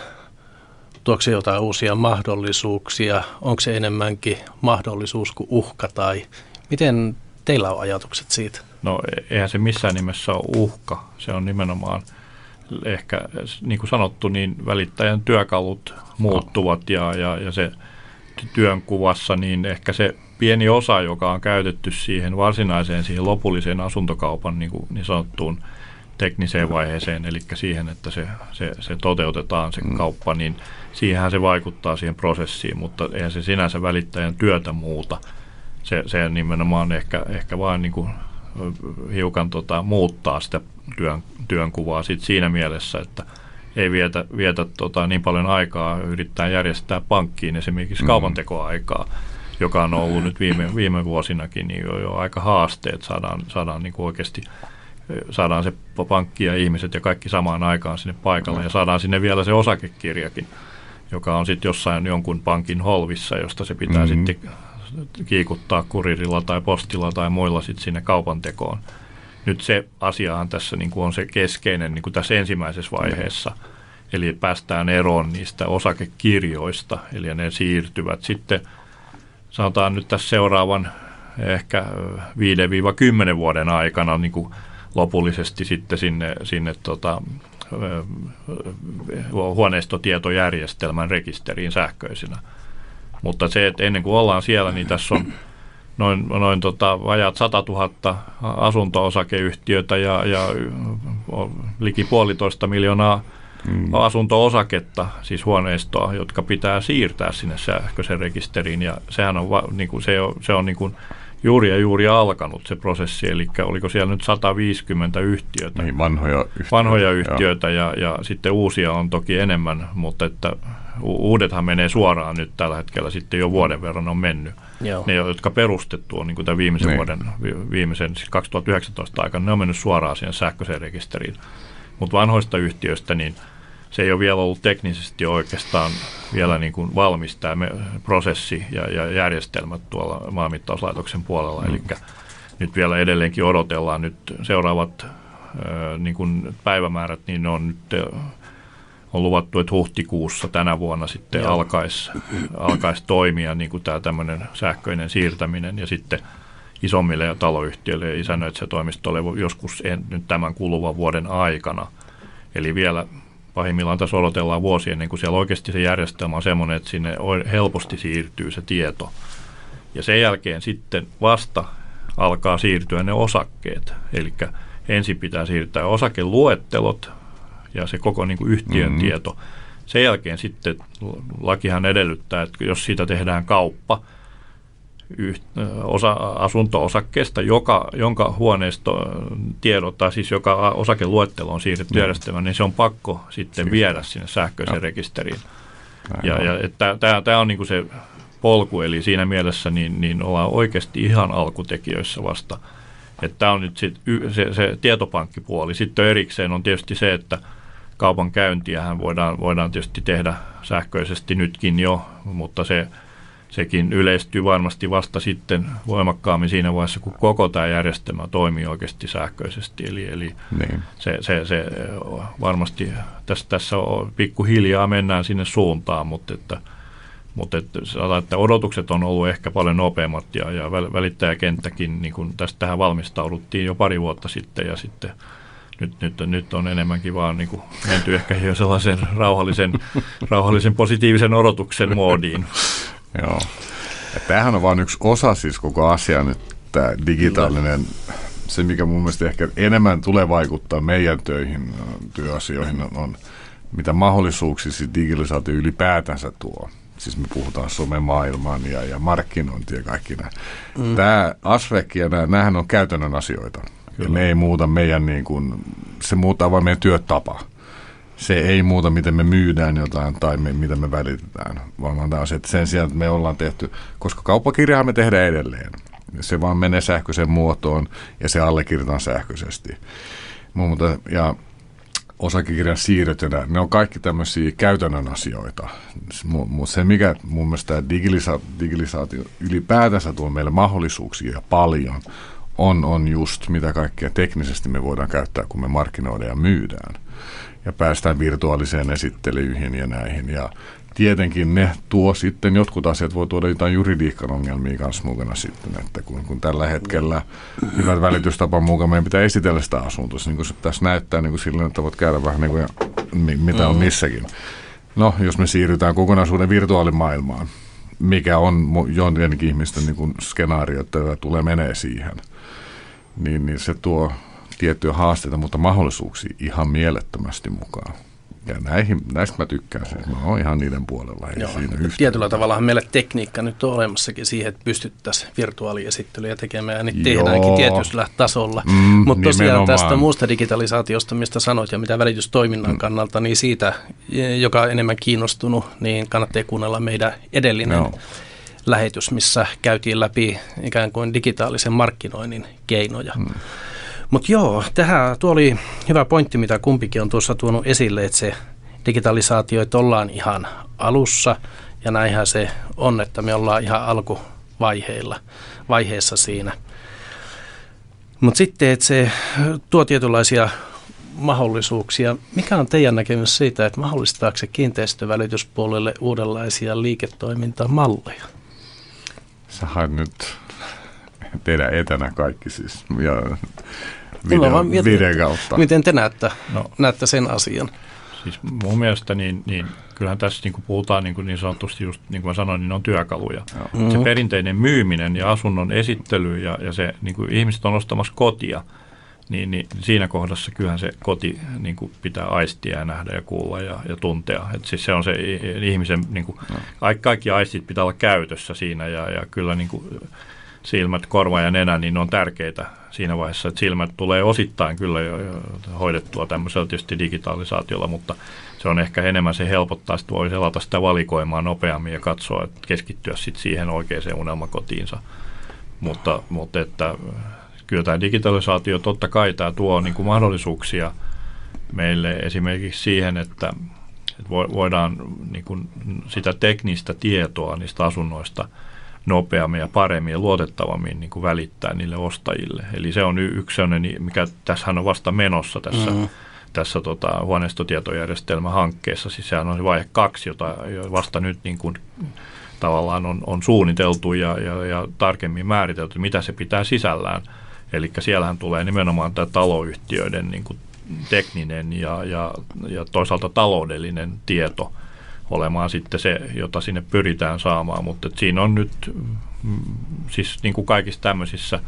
tuoko se jotain uusia mahdollisuuksia? Onko se enemmänkin mahdollisuus kuin uhka tai miten teillä on ajatukset siitä? No eihän se missään nimessä ole uhka. Se on nimenomaan ehkä, niin kuin sanottu, niin välittäjän työkalut muuttuvat ja, ja, ja se työnkuvassa, niin ehkä se pieni osa, joka on käytetty siihen varsinaiseen, siihen lopulliseen asuntokaupan niin, kuin niin sanottuun tekniseen vaiheeseen, eli siihen, että se, se, se toteutetaan se mm. kauppa, niin siihenhän se vaikuttaa siihen prosessiin, mutta eihän se sinänsä välittäjän työtä muuta. Se, se nimenomaan ehkä, ehkä vain niin kuin hiukan tota, muuttaa sitä työn, työnkuvaa sit siinä mielessä, että ei vietä, vietä tota, niin paljon aikaa yrittää järjestää pankkiin esimerkiksi mm. kaupantekoaikaa, joka on ollut nyt viime, viime vuosinakin niin jo, jo aika haasteet, saadaan, saadaan niin kuin oikeasti – saadaan se pankki ja ihmiset ja kaikki samaan aikaan sinne paikalle ja saadaan sinne vielä se osakekirjakin, joka on sitten jossain jonkun pankin holvissa, josta se pitää mm-hmm. sitten kiikuttaa kuririlla tai postilla tai muilla sitten sinne kaupan tekoon. Nyt se asiahan tässä niin kuin on se keskeinen niin kuin tässä ensimmäisessä vaiheessa. Eli päästään eroon niistä osakekirjoista, eli ne siirtyvät sitten, sanotaan nyt tässä seuraavan ehkä 5-10 vuoden aikana niin kuin lopullisesti sitten sinne, sinne tota, huoneistotietojärjestelmän rekisteriin sähköisenä. Mutta se, että ennen kuin ollaan siellä, niin tässä on noin, noin tota, vajaat 100 000 asunto-osakeyhtiötä ja, ja liki puolitoista miljoonaa mm. asunto-osaketta, siis huoneistoa, jotka pitää siirtää sinne sähköisen rekisteriin. Ja sehän on, va, niin kuin, se on, se on niin kuin, juuri ja juuri alkanut se prosessi, eli oliko siellä nyt 150 yhtiötä. Niin, vanhoja yhtiöitä. Vanhoja yhtiöitä ja, ja sitten uusia on toki enemmän, mutta että uudethan menee suoraan nyt tällä hetkellä, sitten jo vuoden verran on mennyt. Joo. Ne, jotka perustettu on niin kuin tämän viimeisen niin. vuoden, viimeisen siis 2019 aikana, ne on mennyt suoraan siihen sähköiseen rekisteriin. Mutta vanhoista yhtiöistä, niin – se ei ole vielä ollut teknisesti oikeastaan vielä niin kuin valmis tämä prosessi ja, ja järjestelmät tuolla maanmittauslaitoksen puolella. Mm. Eli nyt vielä edelleenkin odotellaan nyt seuraavat niin kuin päivämäärät, niin on nyt on luvattu, että huhtikuussa tänä vuonna sitten alkaisi, alkais toimia niin kuin tämä tämmöinen sähköinen siirtäminen ja sitten isommille taloyhtiöille ja isännöitsijätoimistoille joskus en, nyt tämän kuluvan vuoden aikana. Eli vielä pahimmillaan tässä odotellaan vuosia ennen kuin siellä oikeasti se järjestelmä on semmoinen, että sinne helposti siirtyy se tieto. Ja sen jälkeen sitten vasta alkaa siirtyä ne osakkeet. Eli ensin pitää siirtää osakeluettelot ja se koko niin kuin yhtiön mm-hmm. tieto. Sen jälkeen sitten lakihan edellyttää, että jos siitä tehdään kauppa – osa, asunto-osakkeesta, joka, jonka huoneisto tiedot, tai siis joka osakeluettelo on siirretty järjestelmään, niin se on pakko sitten viedä sinne sähköiseen rekisteriin. Ja, ja tämä on niinku se polku, eli siinä mielessä niin, niin ollaan oikeasti ihan alkutekijöissä vasta. Tämä on nyt sit se, se tietopankkipuoli. Sitten erikseen on tietysti se, että kaupan käyntiähän voidaan, voidaan tietysti tehdä sähköisesti nytkin jo, mutta se sekin yleistyy varmasti vasta sitten voimakkaammin siinä vaiheessa, kun koko tämä järjestelmä toimii oikeasti sähköisesti. Eli, eli niin. se, se, se varmasti tässä, tässä on, pikkuhiljaa mennään sinne suuntaan, mutta että, mutta että, että odotukset on ollut ehkä paljon nopeammat ja, ja välittäjäkenttäkin, niin kuin tästä tähän valmistauduttiin jo pari vuotta sitten ja sitten nyt, nyt, nyt on enemmänkin vaan niin kuin menty ehkä jo sellaisen rauhallisen, rauhallisen positiivisen odotuksen moodiin. Joo. Ja tämähän on vain yksi osa siis koko asia nyt, tämä digitaalinen, se mikä mun mielestä ehkä enemmän tulee vaikuttaa meidän töihin, työasioihin, on, on mitä mahdollisuuksia siis digitalisaatio ylipäätänsä tuo. Siis me puhutaan somemaailman ja, ja markkinointi ja kaikki nämä. Mm. Tämä ASVEC ja nämä, nämähän on käytännön asioita. Kyllä. Ja ne ei muuta meidän, niin kuin, se muuttaa vain meidän työtapa se ei muuta, miten me myydään jotain tai me, mitä me välitetään, vaan tämä on se, että sen sijaan, että me ollaan tehty, koska kauppakirjaa me tehdään edelleen. Se vaan menee sähköiseen muotoon ja se allekirjoitetaan sähköisesti. Mutta, ja osakekirjan siirrot ne on kaikki tämmöisiä käytännön asioita. Mutta se, mikä mun mielestä digilisa- digilisaatio ylipäätänsä tuo meille mahdollisuuksia paljon, on, on just mitä kaikkea teknisesti me voidaan käyttää, kun me markkinoidaan ja myydään ja päästään virtuaaliseen esittelyihin ja näihin. Ja tietenkin ne tuo sitten, jotkut asiat voi tuoda jotain juridiikan ongelmia kanssa mukana sitten, että kun, kun tällä hetkellä hyvät välitystapan mukaan meidän pitää esitellä sitä asuntoa, niin kuin se tässä näyttää niin kuin silleen, että voit käydä vähän niin kuin, mitä on mm. missäkin. No, jos me siirrytään kokonaisuuden virtuaalimaailmaan, mikä on joidenkin ihmisten niin kuin skenaario, että tulee menee siihen, niin, niin se tuo tiettyjä haasteita, mutta mahdollisuuksia ihan mielettömästi mukaan. Ja näihin, näistä mä tykkään sen. Mä oon ihan niiden puolella. Ei Joo, siinä tietyllä tavalla meillä tekniikka nyt on olemassakin siihen, että pystyttäisiin virtuaaliesittelyjä tekemään ja niitä tehdäänkin tietyllä tasolla. Mm, Mutta tosiaan tästä muusta digitalisaatiosta, mistä sanoit ja mitä välitystoiminnan mm. kannalta, niin siitä, joka on enemmän kiinnostunut, niin kannattaa kuunnella meidän edellinen Joo. lähetys, missä käytiin läpi ikään kuin digitaalisen markkinoinnin keinoja. Mm. Mutta joo, tähän, tuo oli hyvä pointti, mitä kumpikin on tuossa tuonut esille, että se digitalisaatio, että ollaan ihan alussa ja näinhän se on, että me ollaan ihan alkuvaiheilla, vaiheessa siinä. Mutta sitten, että se tuo tietynlaisia mahdollisuuksia. Mikä on teidän näkemys siitä, että mahdollistaako se kiinteistövälityspuolelle uudenlaisia liiketoimintamalleja? Sä nyt tehdä etänä kaikki siis. Ja video, mietin, videon kautta. Miten te näette, no, näette sen asian? Siis mun mielestä niin, niin kyllähän tässä niin kuin puhutaan niin, kuin niin sanotusti just niin kuin mä sanoin, niin on työkaluja. Mm-hmm. Se perinteinen myyminen ja asunnon esittely ja, ja se niin kuin ihmiset on ostamassa kotia, niin, niin siinä kohdassa kyllähän se koti niin kuin pitää aistia ja nähdä ja kuulla ja, ja tuntea. Et siis se on se ihmisen, niin kuin, no. kaikki aistit pitää olla käytössä siinä ja, ja kyllä niin kuin, silmät, korva ja nenä, niin ne on tärkeitä siinä vaiheessa, että silmät tulee osittain kyllä jo, hoidettua tämmöisellä tietysti digitalisaatiolla, mutta se on ehkä enemmän se helpottaa, että voi selata sitä valikoimaa nopeammin ja katsoa, että keskittyä sitten siihen oikeaan unelmakotiinsa. Mutta, mutta että kyllä tämä digitalisaatio totta kai tämä tuo niin kuin mahdollisuuksia meille esimerkiksi siihen, että, että voidaan niin kuin sitä teknistä tietoa niistä asunnoista – nopeammin ja paremmin ja luotettavammin niin kuin välittää niille ostajille. Eli se on yksi sellainen, mikä tässähän on vasta menossa tässä, mm-hmm. tässä tota, huoneistotietojärjestelmähankkeessa. Siis sehän on se vaihe kaksi, jota vasta nyt niin kuin, tavallaan on, on suunniteltu ja, ja, ja tarkemmin määritelty, mitä se pitää sisällään. Eli siellähän tulee nimenomaan tämä taloyhtiöiden niin kuin tekninen ja, ja, ja toisaalta taloudellinen tieto olemaan sitten se, jota sinne pyritään saamaan. Mutta siinä on nyt, mm, siis niin kuin kaikissa tämmöisissä,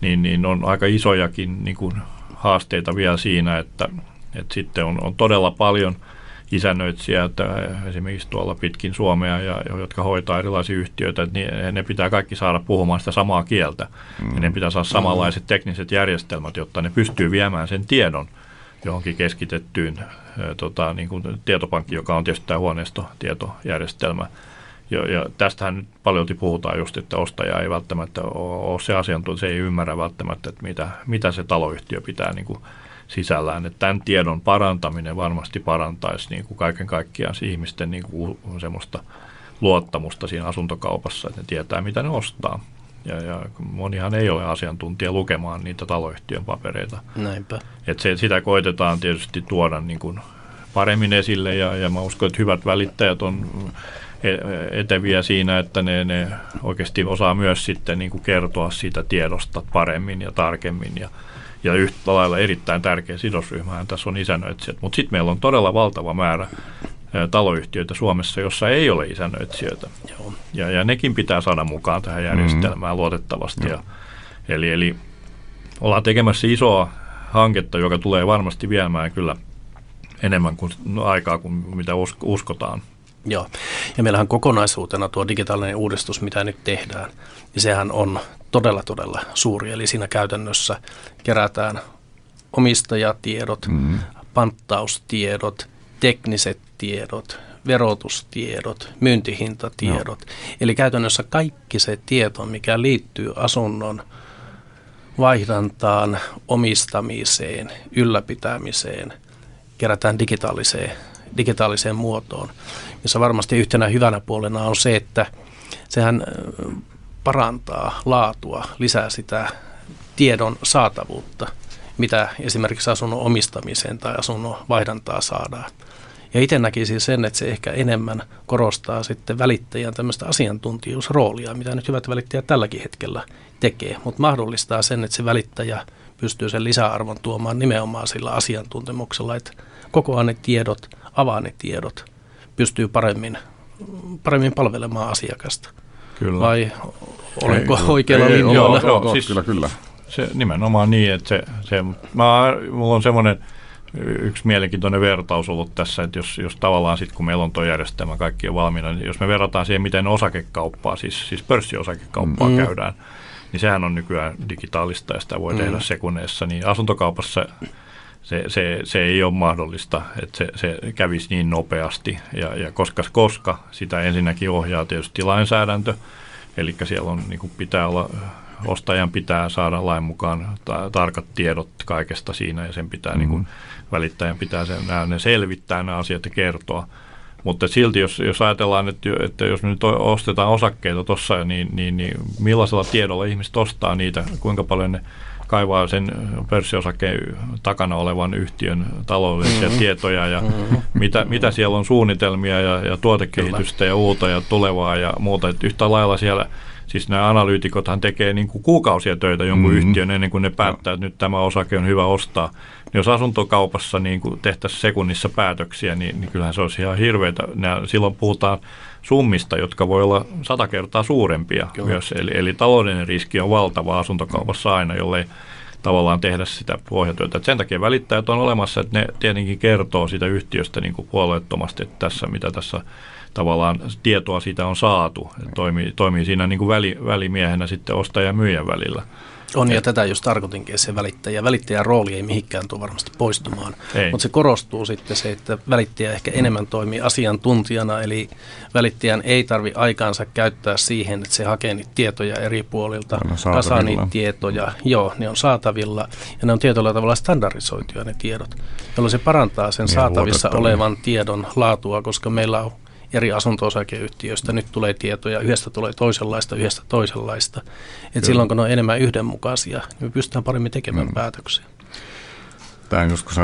niin, niin on aika isojakin niin kuin haasteita vielä siinä, että, että sitten on, on todella paljon – isännöitsijät esimerkiksi tuolla pitkin Suomea, ja, jotka hoitaa erilaisia yhtiöitä, niin ne pitää kaikki saada puhumaan sitä samaa kieltä. Mm. Ja ne pitää saada samanlaiset tekniset järjestelmät, jotta ne pystyy viemään sen tiedon johonkin keskitettyyn tota, niin kuin tietopankki, joka on tietysti tämä huoneistotietojärjestelmä. Ja, ja tästähän nyt paljon puhutaan just, että ostaja ei välttämättä ole se asiantuntija, se ei ymmärrä välttämättä, että mitä, mitä se taloyhtiö pitää niin kuin sisällään. Että tämän tiedon parantaminen varmasti parantaisi niin kuin kaiken kaikkiaan ihmisten niin kuin semmoista luottamusta siinä asuntokaupassa, että ne tietää, mitä ne ostaa. Ja, ja monihan ei ole asiantuntija lukemaan niitä taloyhtiön papereita. Näinpä. Et se, sitä koitetaan tietysti tuoda niin kuin paremmin esille ja, ja mä uskon, että hyvät välittäjät on e, eteviä siinä, että ne, ne oikeasti osaa myös sitten niin kuin kertoa siitä tiedosta paremmin ja tarkemmin ja, ja yhtä lailla erittäin tärkeä sidosryhmä tässä on isännöitsijät. Mutta sitten meillä on todella valtava määrä taloyhtiöitä Suomessa, jossa ei ole isännöitsijöitä. Joo. Ja, ja nekin pitää saada mukaan tähän järjestelmään mm. luotettavasti. Ja, eli, eli ollaan tekemässä isoa hanketta, joka tulee varmasti viemään kyllä enemmän kuin no, aikaa kuin mitä uskotaan. Joo, ja meillähän kokonaisuutena tuo digitaalinen uudistus, mitä nyt tehdään, niin sehän on todella todella suuri. Eli siinä käytännössä kerätään omistajatiedot, mm. panttaustiedot, tekniset tiedot, verotustiedot, myyntihintatiedot. No. Eli käytännössä kaikki se tieto, mikä liittyy asunnon vaihdantaan, omistamiseen, ylläpitämiseen, kerätään digitaaliseen, digitaaliseen muotoon. Missä varmasti yhtenä hyvänä puolena on se, että sehän parantaa laatua, lisää sitä tiedon saatavuutta, mitä esimerkiksi asunnon omistamiseen tai asunnon vaihdantaa saadaan. Ja itse näkisin sen, että se ehkä enemmän korostaa sitten välittäjän tämmöistä asiantuntijuusroolia, mitä nyt hyvät välittäjät tälläkin hetkellä tekee, mutta mahdollistaa sen, että se välittäjä pystyy sen lisäarvon tuomaan nimenomaan sillä asiantuntemuksella, että kokoaa ne tiedot, avaa ne tiedot, pystyy paremmin, paremmin palvelemaan asiakasta. Kyllä. Vai olenko ei, oikealla linjalla? Joo, joo, siis kyllä, kyllä. Se nimenomaan niin, että se, se mä, mulla on semmoinen yksi mielenkiintoinen vertaus ollut tässä, että jos, jos tavallaan sitten kun meillä on tuo järjestelmä kaikki on valmiina, niin jos me verrataan siihen, miten osakekauppaa, siis, siis pörssiosakekauppaa mm. käydään, niin sehän on nykyään digitaalista ja sitä voi mm. tehdä sekunneissa, niin asuntokaupassa se, se, se ei ole mahdollista, että se, se kävisi niin nopeasti. Ja, ja koska, koska sitä ensinnäkin ohjaa tietysti lainsäädäntö, eli siellä on, niin pitää olla, ostajan pitää saada lain mukaan ta- tarkat tiedot kaikesta siinä, ja sen pitää, mm-hmm. niin kuin, välittäjän pitää sen, nämä, ne selvittää nämä asiat ja kertoa. Mutta silti, jos, jos ajatellaan, että, että jos me nyt ostetaan osakkeita tuossa, niin, niin, niin millaisella tiedolla ihmiset ostaa niitä, kuinka paljon ne kaivaa sen pörssiosakkeen takana olevan yhtiön taloudellisia mm-hmm. tietoja ja mm-hmm. mitä, mitä siellä on suunnitelmia ja, ja tuotekehitystä Kyllä. ja uutta ja tulevaa ja muuta. Että yhtä lailla siellä, siis nämä analyytikothan tekee niin kuin kuukausia töitä jonkun mm-hmm. yhtiön ennen kuin ne päättää, että nyt tämä osake on hyvä ostaa. Niin jos asuntokaupassa niin kuin tehtäisiin sekunnissa päätöksiä, niin, niin kyllähän se olisi ihan hirveätä. Silloin puhutaan summista, jotka voi olla sata kertaa suurempia Kyllä. myös. Eli, eli taloudellinen riski on valtava asuntokaupassa aina, jollei tavallaan tehdä sitä pohjatyötä. Et sen takia välittäjät on olemassa, että ne tietenkin kertoo sitä yhtiöstä niin kuin puolueettomasti, että tässä mitä tässä tavallaan tietoa siitä on saatu. Toimii, toimii siinä niin kuin väli, välimiehenä sitten ostajan ja myyjän välillä. On, ja tätä just tarkoitinkin, se välittäjä. Välittäjän rooli ei mihinkään tule varmasti poistumaan, mutta se korostuu sitten se, että välittäjä ehkä enemmän toimii asiantuntijana, eli välittäjän ei tarvi aikaansa käyttää siihen, että se hakee niitä tietoja eri puolilta, kasaa niitä tietoja. Joo, ne on saatavilla, ja ne on tietyllä tavalla standardisoituja ne tiedot, jolloin se parantaa sen niin, saatavissa olevan tiedon laatua, koska meillä on eri asunto-osakeyhtiöistä. Nyt tulee tietoja, yhdestä tulee toisenlaista, yhdestä toisenlaista. Et silloin kun ne on enemmän yhdenmukaisia, niin me pystytään paremmin tekemään mm. päätöksiä. Tämä joskus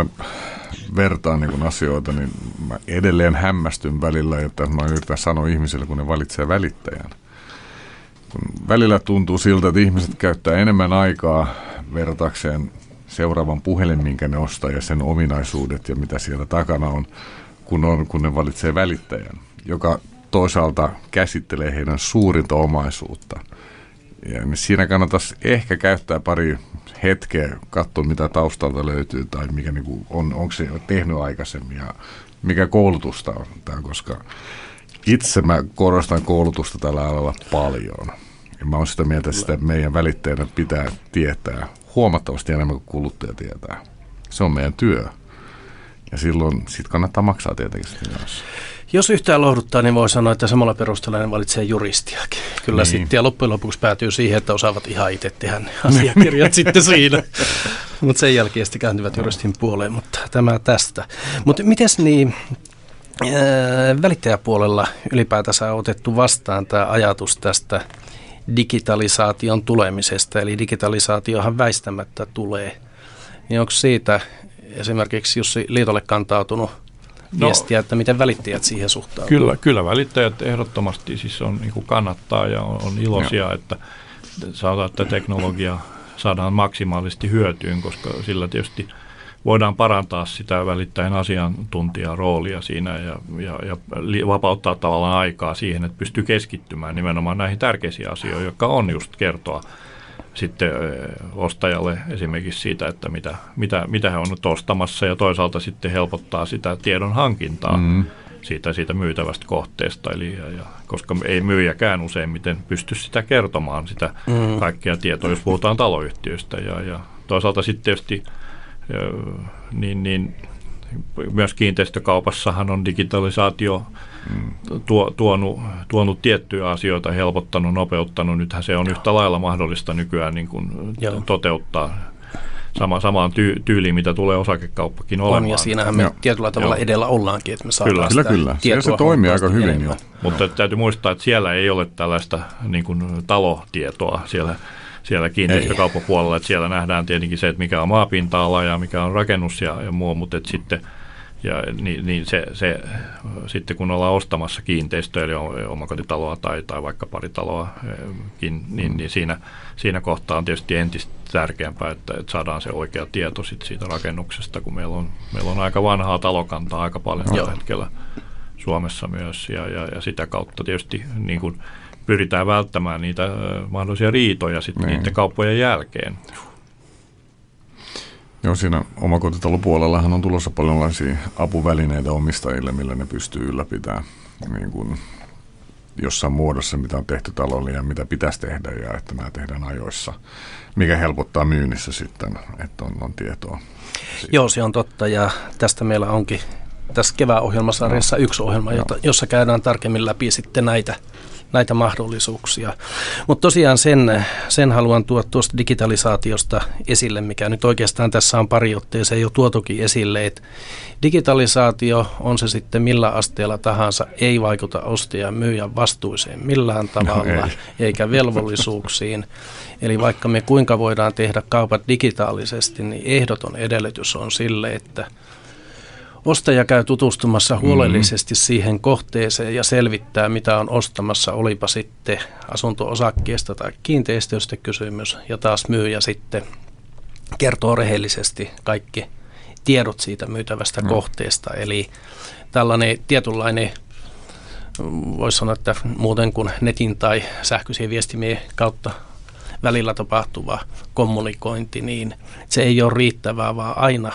vertaan niin asioita, niin mä edelleen hämmästyn välillä, että mä yritän sanoa ihmisille, kun ne valitsee välittäjän. Kun välillä tuntuu siltä, että ihmiset käyttää enemmän aikaa vertakseen seuraavan puhelin, minkä ne ostaa ja sen ominaisuudet ja mitä siellä takana on, kun, on, kun ne valitsee välittäjän, joka toisaalta käsittelee heidän suurinta omaisuutta. Ja niin siinä kannattaisi ehkä käyttää pari hetkeä, katsoa mitä taustalta löytyy tai mikä niin on, onko se tehnyt aikaisemmin ja mikä koulutusta on. Tämä, koska itse mä korostan koulutusta tällä alalla paljon. Ja mä oon sitä mieltä, että sitä meidän välittäjänä pitää tietää huomattavasti enemmän kuin kuluttaja tietää. Se on meidän työ. Ja silloin sit kannattaa maksaa tietenkin sitä myös. Jos yhtään lohduttaa, niin voi sanoa, että samalla perusteella ne valitsee juristiakin. Kyllä niin. sitten, ja loppujen lopuksi päätyy siihen, että osaavat ihan itse tehdä ne asiakirjat sitten siinä. mutta sen jälkeen sitten kääntyvät juristin puoleen, mutta tämä tästä. Mutta miten niin, välittäjäpuolella ylipäätänsä on otettu vastaan tämä ajatus tästä digitalisaation tulemisesta, eli digitalisaatiohan väistämättä tulee. Niin onko siitä esimerkiksi Jussi Liitolle kantautunut no, viestiä, että miten välittäjät siihen suhtautuvat? Kyllä, kyllä välittäjät ehdottomasti siis on, niin kuin kannattaa ja on, on iloisia, Joo. että saadaan, että teknologia saadaan maksimaalisesti hyötyyn, koska sillä tietysti – voidaan parantaa sitä välittäjän asiantuntijan roolia siinä ja, ja, ja vapauttaa tavallaan aikaa siihen, että pystyy keskittymään nimenomaan näihin tärkeisiin asioihin, jotka on just kertoa sitten ostajalle esimerkiksi siitä, että mitä, mitä, mitä he on nyt ostamassa ja toisaalta sitten helpottaa sitä tiedon hankintaa mm. siitä, siitä myytävästä kohteesta. Eli, ja, ja, koska ei myyjäkään useimmiten pysty sitä kertomaan, sitä mm. kaikkia tietoa, jos puhutaan taloyhtiöistä. Ja, ja toisaalta sitten tietysti niin, niin myös kiinteistökaupassahan on digitalisaatio tuo, tuonut, tuonut tiettyjä asioita, helpottanut, nopeuttanut. Nythän se on yhtä lailla mahdollista nykyään niin kuin toteuttaa sama, samaan ty, tyyliin, mitä tulee osakekauppakin olemaan. On, ja siinähän me Joo. tietyllä tavalla Joo. edellä ollaankin, että me saadaan kyllä, sitä kyllä, kyllä. Se toimii aika hyvin jo. Mutta täytyy muistaa, että siellä ei ole tällaista niin kuin, talotietoa siellä siellä kiinteistökauppapuolella, että siellä nähdään tietenkin se, että mikä on maapinta-ala ja mikä on rakennus ja, ja muu, mutta että sitten ja niin, niin se, se, sitten kun ollaan ostamassa kiinteistöä, eli omakotitaloa tai, tai vaikka paritaloakin, niin, niin siinä, siinä kohtaa on tietysti entistä tärkeämpää, että, että saadaan se oikea tieto sit siitä rakennuksesta, kun meillä on, meillä on aika vanhaa talokantaa aika paljon tällä hetkellä Suomessa myös, ja, ja, ja sitä kautta tietysti niin kuin pyritään välttämään niitä mahdollisia riitoja sitten niin. niiden kauppojen jälkeen. Joo, siinä omakotitalopuolellahan on tulossa paljonlaisia apuvälineitä omistajille, millä ne pystyy ylläpitämään niin kuin jossain muodossa, mitä on tehty talolle ja mitä pitäisi tehdä ja että nämä tehdään ajoissa, mikä helpottaa myynnissä sitten, että on, on tietoa. Siitä. Joo, se on totta ja tästä meillä onkin tässä kevään ohjelmasarjassa no. yksi ohjelma, jota, jossa käydään tarkemmin läpi sitten näitä näitä mahdollisuuksia. Mutta tosiaan sen, sen haluan tuoda tuosta digitalisaatiosta esille, mikä nyt oikeastaan tässä on pari otteeseen jo tuotukin esille, että digitalisaatio on se sitten millä asteella tahansa, ei vaikuta ostajan myyjän vastuuseen millään tavalla, no ei. eikä velvollisuuksiin. Eli vaikka me kuinka voidaan tehdä kaupat digitaalisesti, niin ehdoton edellytys on sille, että – Ostaja käy tutustumassa huolellisesti mm-hmm. siihen kohteeseen ja selvittää, mitä on ostamassa, olipa sitten asunto-osakkeesta tai kiinteistöstä kysymys. Ja taas myyjä sitten kertoo rehellisesti kaikki tiedot siitä myytävästä mm. kohteesta. Eli tällainen tietynlainen, voisi sanoa, että muuten kuin netin tai sähköisiä viestimien kautta välillä tapahtuva kommunikointi, niin se ei ole riittävää, vaan aina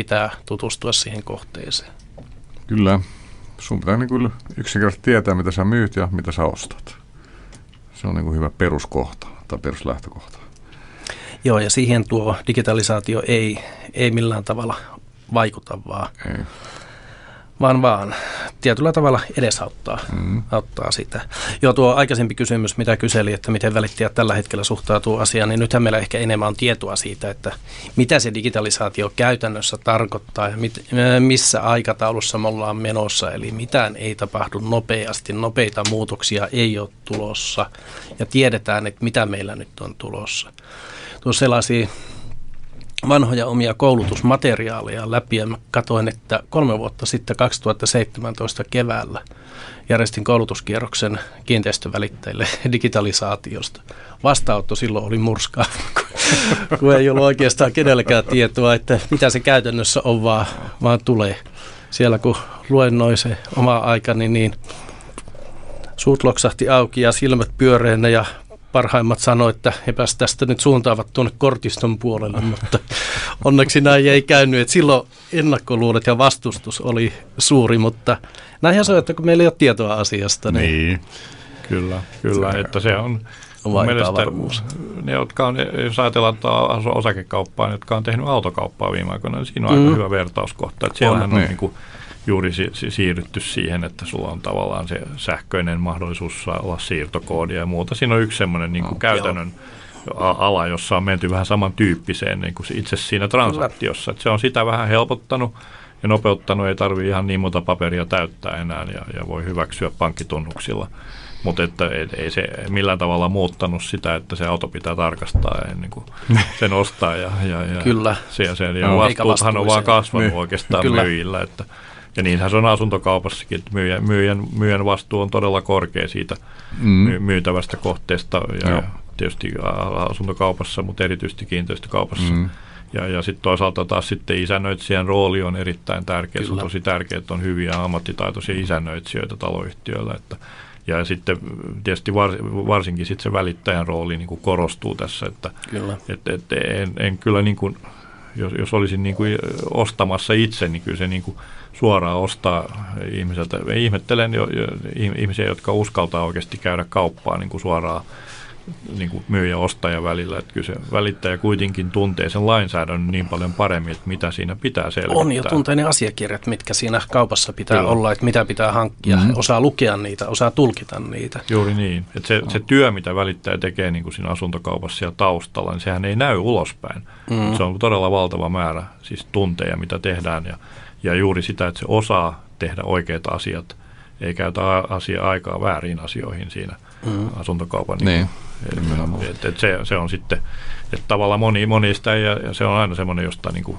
pitää tutustua siihen kohteeseen. Kyllä. Sun pitää niin kyllä yksinkertaisesti tietää, mitä sä myyt ja mitä sä ostat. Se on niin kuin hyvä peruskohta tai peruslähtökohta. Joo, ja siihen tuo digitalisaatio ei, ei millään tavalla vaikuta, vaan ei vaan vaan tietyllä tavalla edesauttaa mm. auttaa sitä. Joo, tuo aikaisempi kysymys, mitä kyseli, että miten välittäjät tällä hetkellä suhtautuu asiaan, niin nythän meillä ehkä enemmän on tietoa siitä, että mitä se digitalisaatio käytännössä tarkoittaa ja mit, missä aikataulussa me ollaan menossa. Eli mitään ei tapahdu nopeasti, nopeita muutoksia ei ole tulossa ja tiedetään, että mitä meillä nyt on tulossa. Tuossa sellaisia vanhoja omia koulutusmateriaaleja läpi ja mä katoin, että kolme vuotta sitten 2017 keväällä järjestin koulutuskierroksen kiinteistövälittäjille digitalisaatiosta. Vastaanotto silloin oli murskaa. kun ei ollut oikeastaan kenelläkään tietoa, että mitä se käytännössä on, vaan, vaan tulee. Siellä kun luennoi se oma aikani, niin suut loksahti auki ja silmät pyöreänä ja parhaimmat sanoivat, että epäs tästä nyt suuntaavat tuonne kortiston puolelle, mutta onneksi näin ei käynyt. Että silloin ennakkoluulet ja vastustus oli suuri, mutta näinhän se on, että kun meillä ei ole tietoa asiasta. Niin, niin. kyllä, kyllä, se että se on mielestä ne, jotka on, jos ajatellaan osakekauppaa, jotka on tehnyt autokauppaa viime aikoina, niin siinä on mm. aika hyvä vertauskohta. Että siellähän on, on niin. niin kuin, juuri si- si- siirrytty siihen, että sulla on tavallaan se sähköinen mahdollisuus olla siirtokoodia ja muuta. Siinä on yksi semmoinen niin kuin käytännön ala, jossa on menty vähän samantyyppiseen niin kuin itse siinä transaktiossa. Että se on sitä vähän helpottanut ja nopeuttanut, ei tarvitse ihan niin monta paperia täyttää enää ja, ja voi hyväksyä pankkitunnuksilla. Mutta että ei, ei se millään tavalla muuttanut sitä, että se auto pitää tarkastaa ennen kuin sen ostaa. Ja, ja, ja Kyllä. Se ja, se, ja no, vastuuthan on vaan kasvanut My. oikeastaan Kyllä. myyjillä. Että, ja niinhän se on asuntokaupassakin, että myyjän, myyjän, myyjän vastuu on todella korkea siitä mm. myytävästä kohteesta ja Joo. tietysti asuntokaupassa, mutta erityisesti kiinteistökaupassa. Mm. Ja, ja sitten toisaalta taas sitten isännöitsijän rooli on erittäin tärkeä. Se on tosi tärkeää, että on hyviä ammattitaitoisia isännöitsijöitä taloyhtiöillä. Että, ja sitten tietysti var, varsinkin sitten se välittäjän rooli niin kuin korostuu tässä, että kyllä. Et, et, en, en kyllä niin kuin, jos, jos olisin niin kuin ostamassa itse, niin kyllä se niin kuin suoraan ostaa ihmiseltä. Ihmettelen jo, jo, ihmisiä, jotka uskaltaa oikeasti käydä kauppaan niin kuin suoraan niin kuin myyjä ja ostaja välillä. Että kyllä se välittäjä kuitenkin tuntee sen lainsäädännön niin paljon paremmin, että mitä siinä pitää selvittää. On jo tuntee ne asiakirjat, mitkä siinä kaupassa pitää kyllä. olla, että mitä pitää hankkia. Mm-hmm. Osaa lukea niitä, osaa tulkita niitä. Juuri niin. Että se, se työ, mitä välittäjä tekee niin kuin siinä asuntokaupassa ja taustalla, niin sehän ei näy ulospäin. Mm-hmm. Se on todella valtava määrä siis tunteja, mitä tehdään ja ja juuri sitä, että se osaa tehdä oikeita asiat, ei käytä asia aikaa väärin asioihin siinä mm. asuntokaupan. Niin. Niin. Et, et se, se on sitten, että tavallaan moni, monista ja, ja se on aina semmoinen, josta niin kuin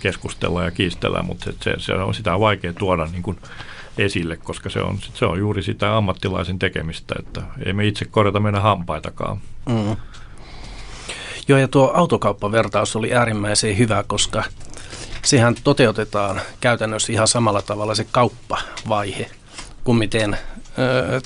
keskustellaan ja kiistellään, mutta se, se, se on, sitä on vaikea tuoda niin kuin esille, koska se on, se on juuri sitä ammattilaisen tekemistä, että ei me itse korjata meidän hampaitakaan. Mm. Joo, ja tuo autokauppavertaus oli äärimmäisen hyvä, koska sehän toteutetaan käytännössä ihan samalla tavalla se kauppavaihe kuin miten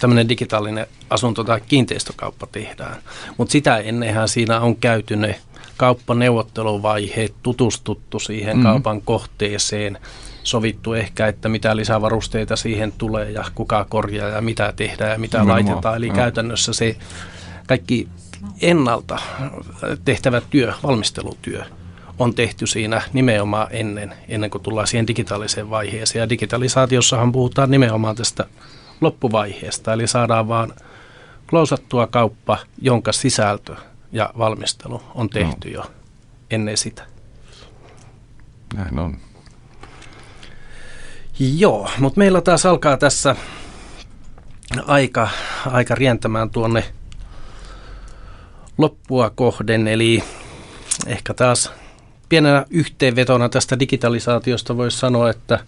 tämmöinen digitaalinen asunto- tai kiinteistökauppa tehdään. Mutta sitä ennenhän siinä on käyty ne kauppaneuvotteluvaiheet, tutustuttu siihen mm. kaupan kohteeseen, sovittu ehkä, että mitä lisävarusteita siihen tulee ja kuka korjaa ja mitä tehdään ja mitä Nimenomaan. laitetaan. Eli no. käytännössä se kaikki ennalta tehtävä työ, valmistelutyö, on tehty siinä nimenomaan ennen, ennen kuin tullaan siihen digitaaliseen vaiheeseen. Ja digitalisaatiossahan puhutaan nimenomaan tästä loppuvaiheesta, eli saadaan vaan klousattua kauppa, jonka sisältö ja valmistelu on tehty no. jo ennen sitä. Näin on. Joo, mutta meillä taas alkaa tässä aika, aika rientämään tuonne loppua kohden, eli ehkä taas pienenä yhteenvetona tästä digitalisaatiosta voisi sanoa, että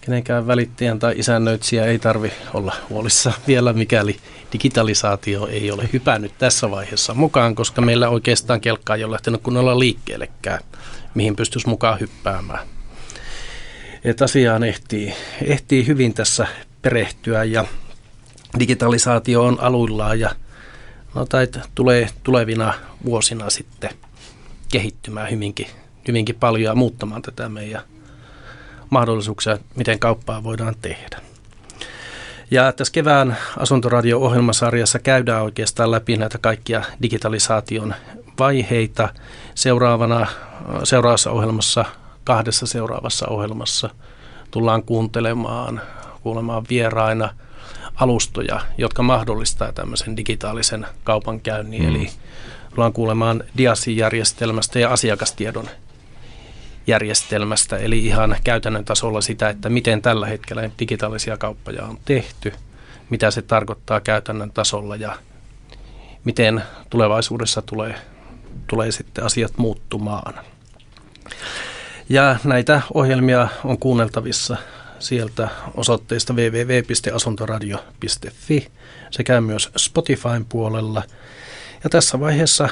kenenkään välittäjän tai isännöitsijä ei tarvi olla huolissa vielä, mikäli digitalisaatio ei ole hypännyt tässä vaiheessa mukaan, koska meillä oikeastaan kelkkaa ei ole lähtenyt kunnolla liikkeellekään, mihin pystyisi mukaan hyppäämään. Että asiaan ehtii, ehtii hyvin tässä perehtyä ja digitalisaatio on aluillaan ja no, tai tulee tulevina vuosina sitten – kehittymään hyvinkin, hyvinkin paljon ja muuttamaan tätä meidän mahdollisuuksia, miten kauppaa voidaan tehdä. Ja tässä kevään asuntoradio-ohjelmasarjassa käydään oikeastaan läpi näitä kaikkia digitalisaation vaiheita. Seuraavana, seuraavassa ohjelmassa, kahdessa seuraavassa ohjelmassa tullaan kuuntelemaan, kuulemaan vieraina alustoja, jotka mahdollistaa tämmöisen digitaalisen kaupankäynnin, mm. eli tullaan kuulemaan DIASI-järjestelmästä ja asiakastiedon järjestelmästä, eli ihan käytännön tasolla sitä, että miten tällä hetkellä digitaalisia kauppoja on tehty, mitä se tarkoittaa käytännön tasolla ja miten tulevaisuudessa tulee, tulee sitten asiat muuttumaan. Ja näitä ohjelmia on kuunneltavissa sieltä osoitteesta www.asuntoradio.fi sekä myös Spotifyn puolella – ja tässä vaiheessa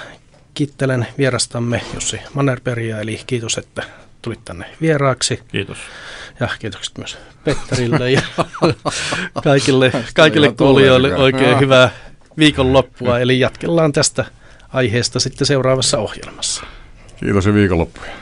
kiittelen vierastamme Jussi Mannerperia, eli kiitos, että tulit tänne vieraaksi. Kiitos. Ja kiitokset myös Petterille ja kaikille, kaikille kuulijoille oikein hyvää viikonloppua. Eli jatkellaan tästä aiheesta sitten seuraavassa ohjelmassa. Kiitos ja viikonloppuja.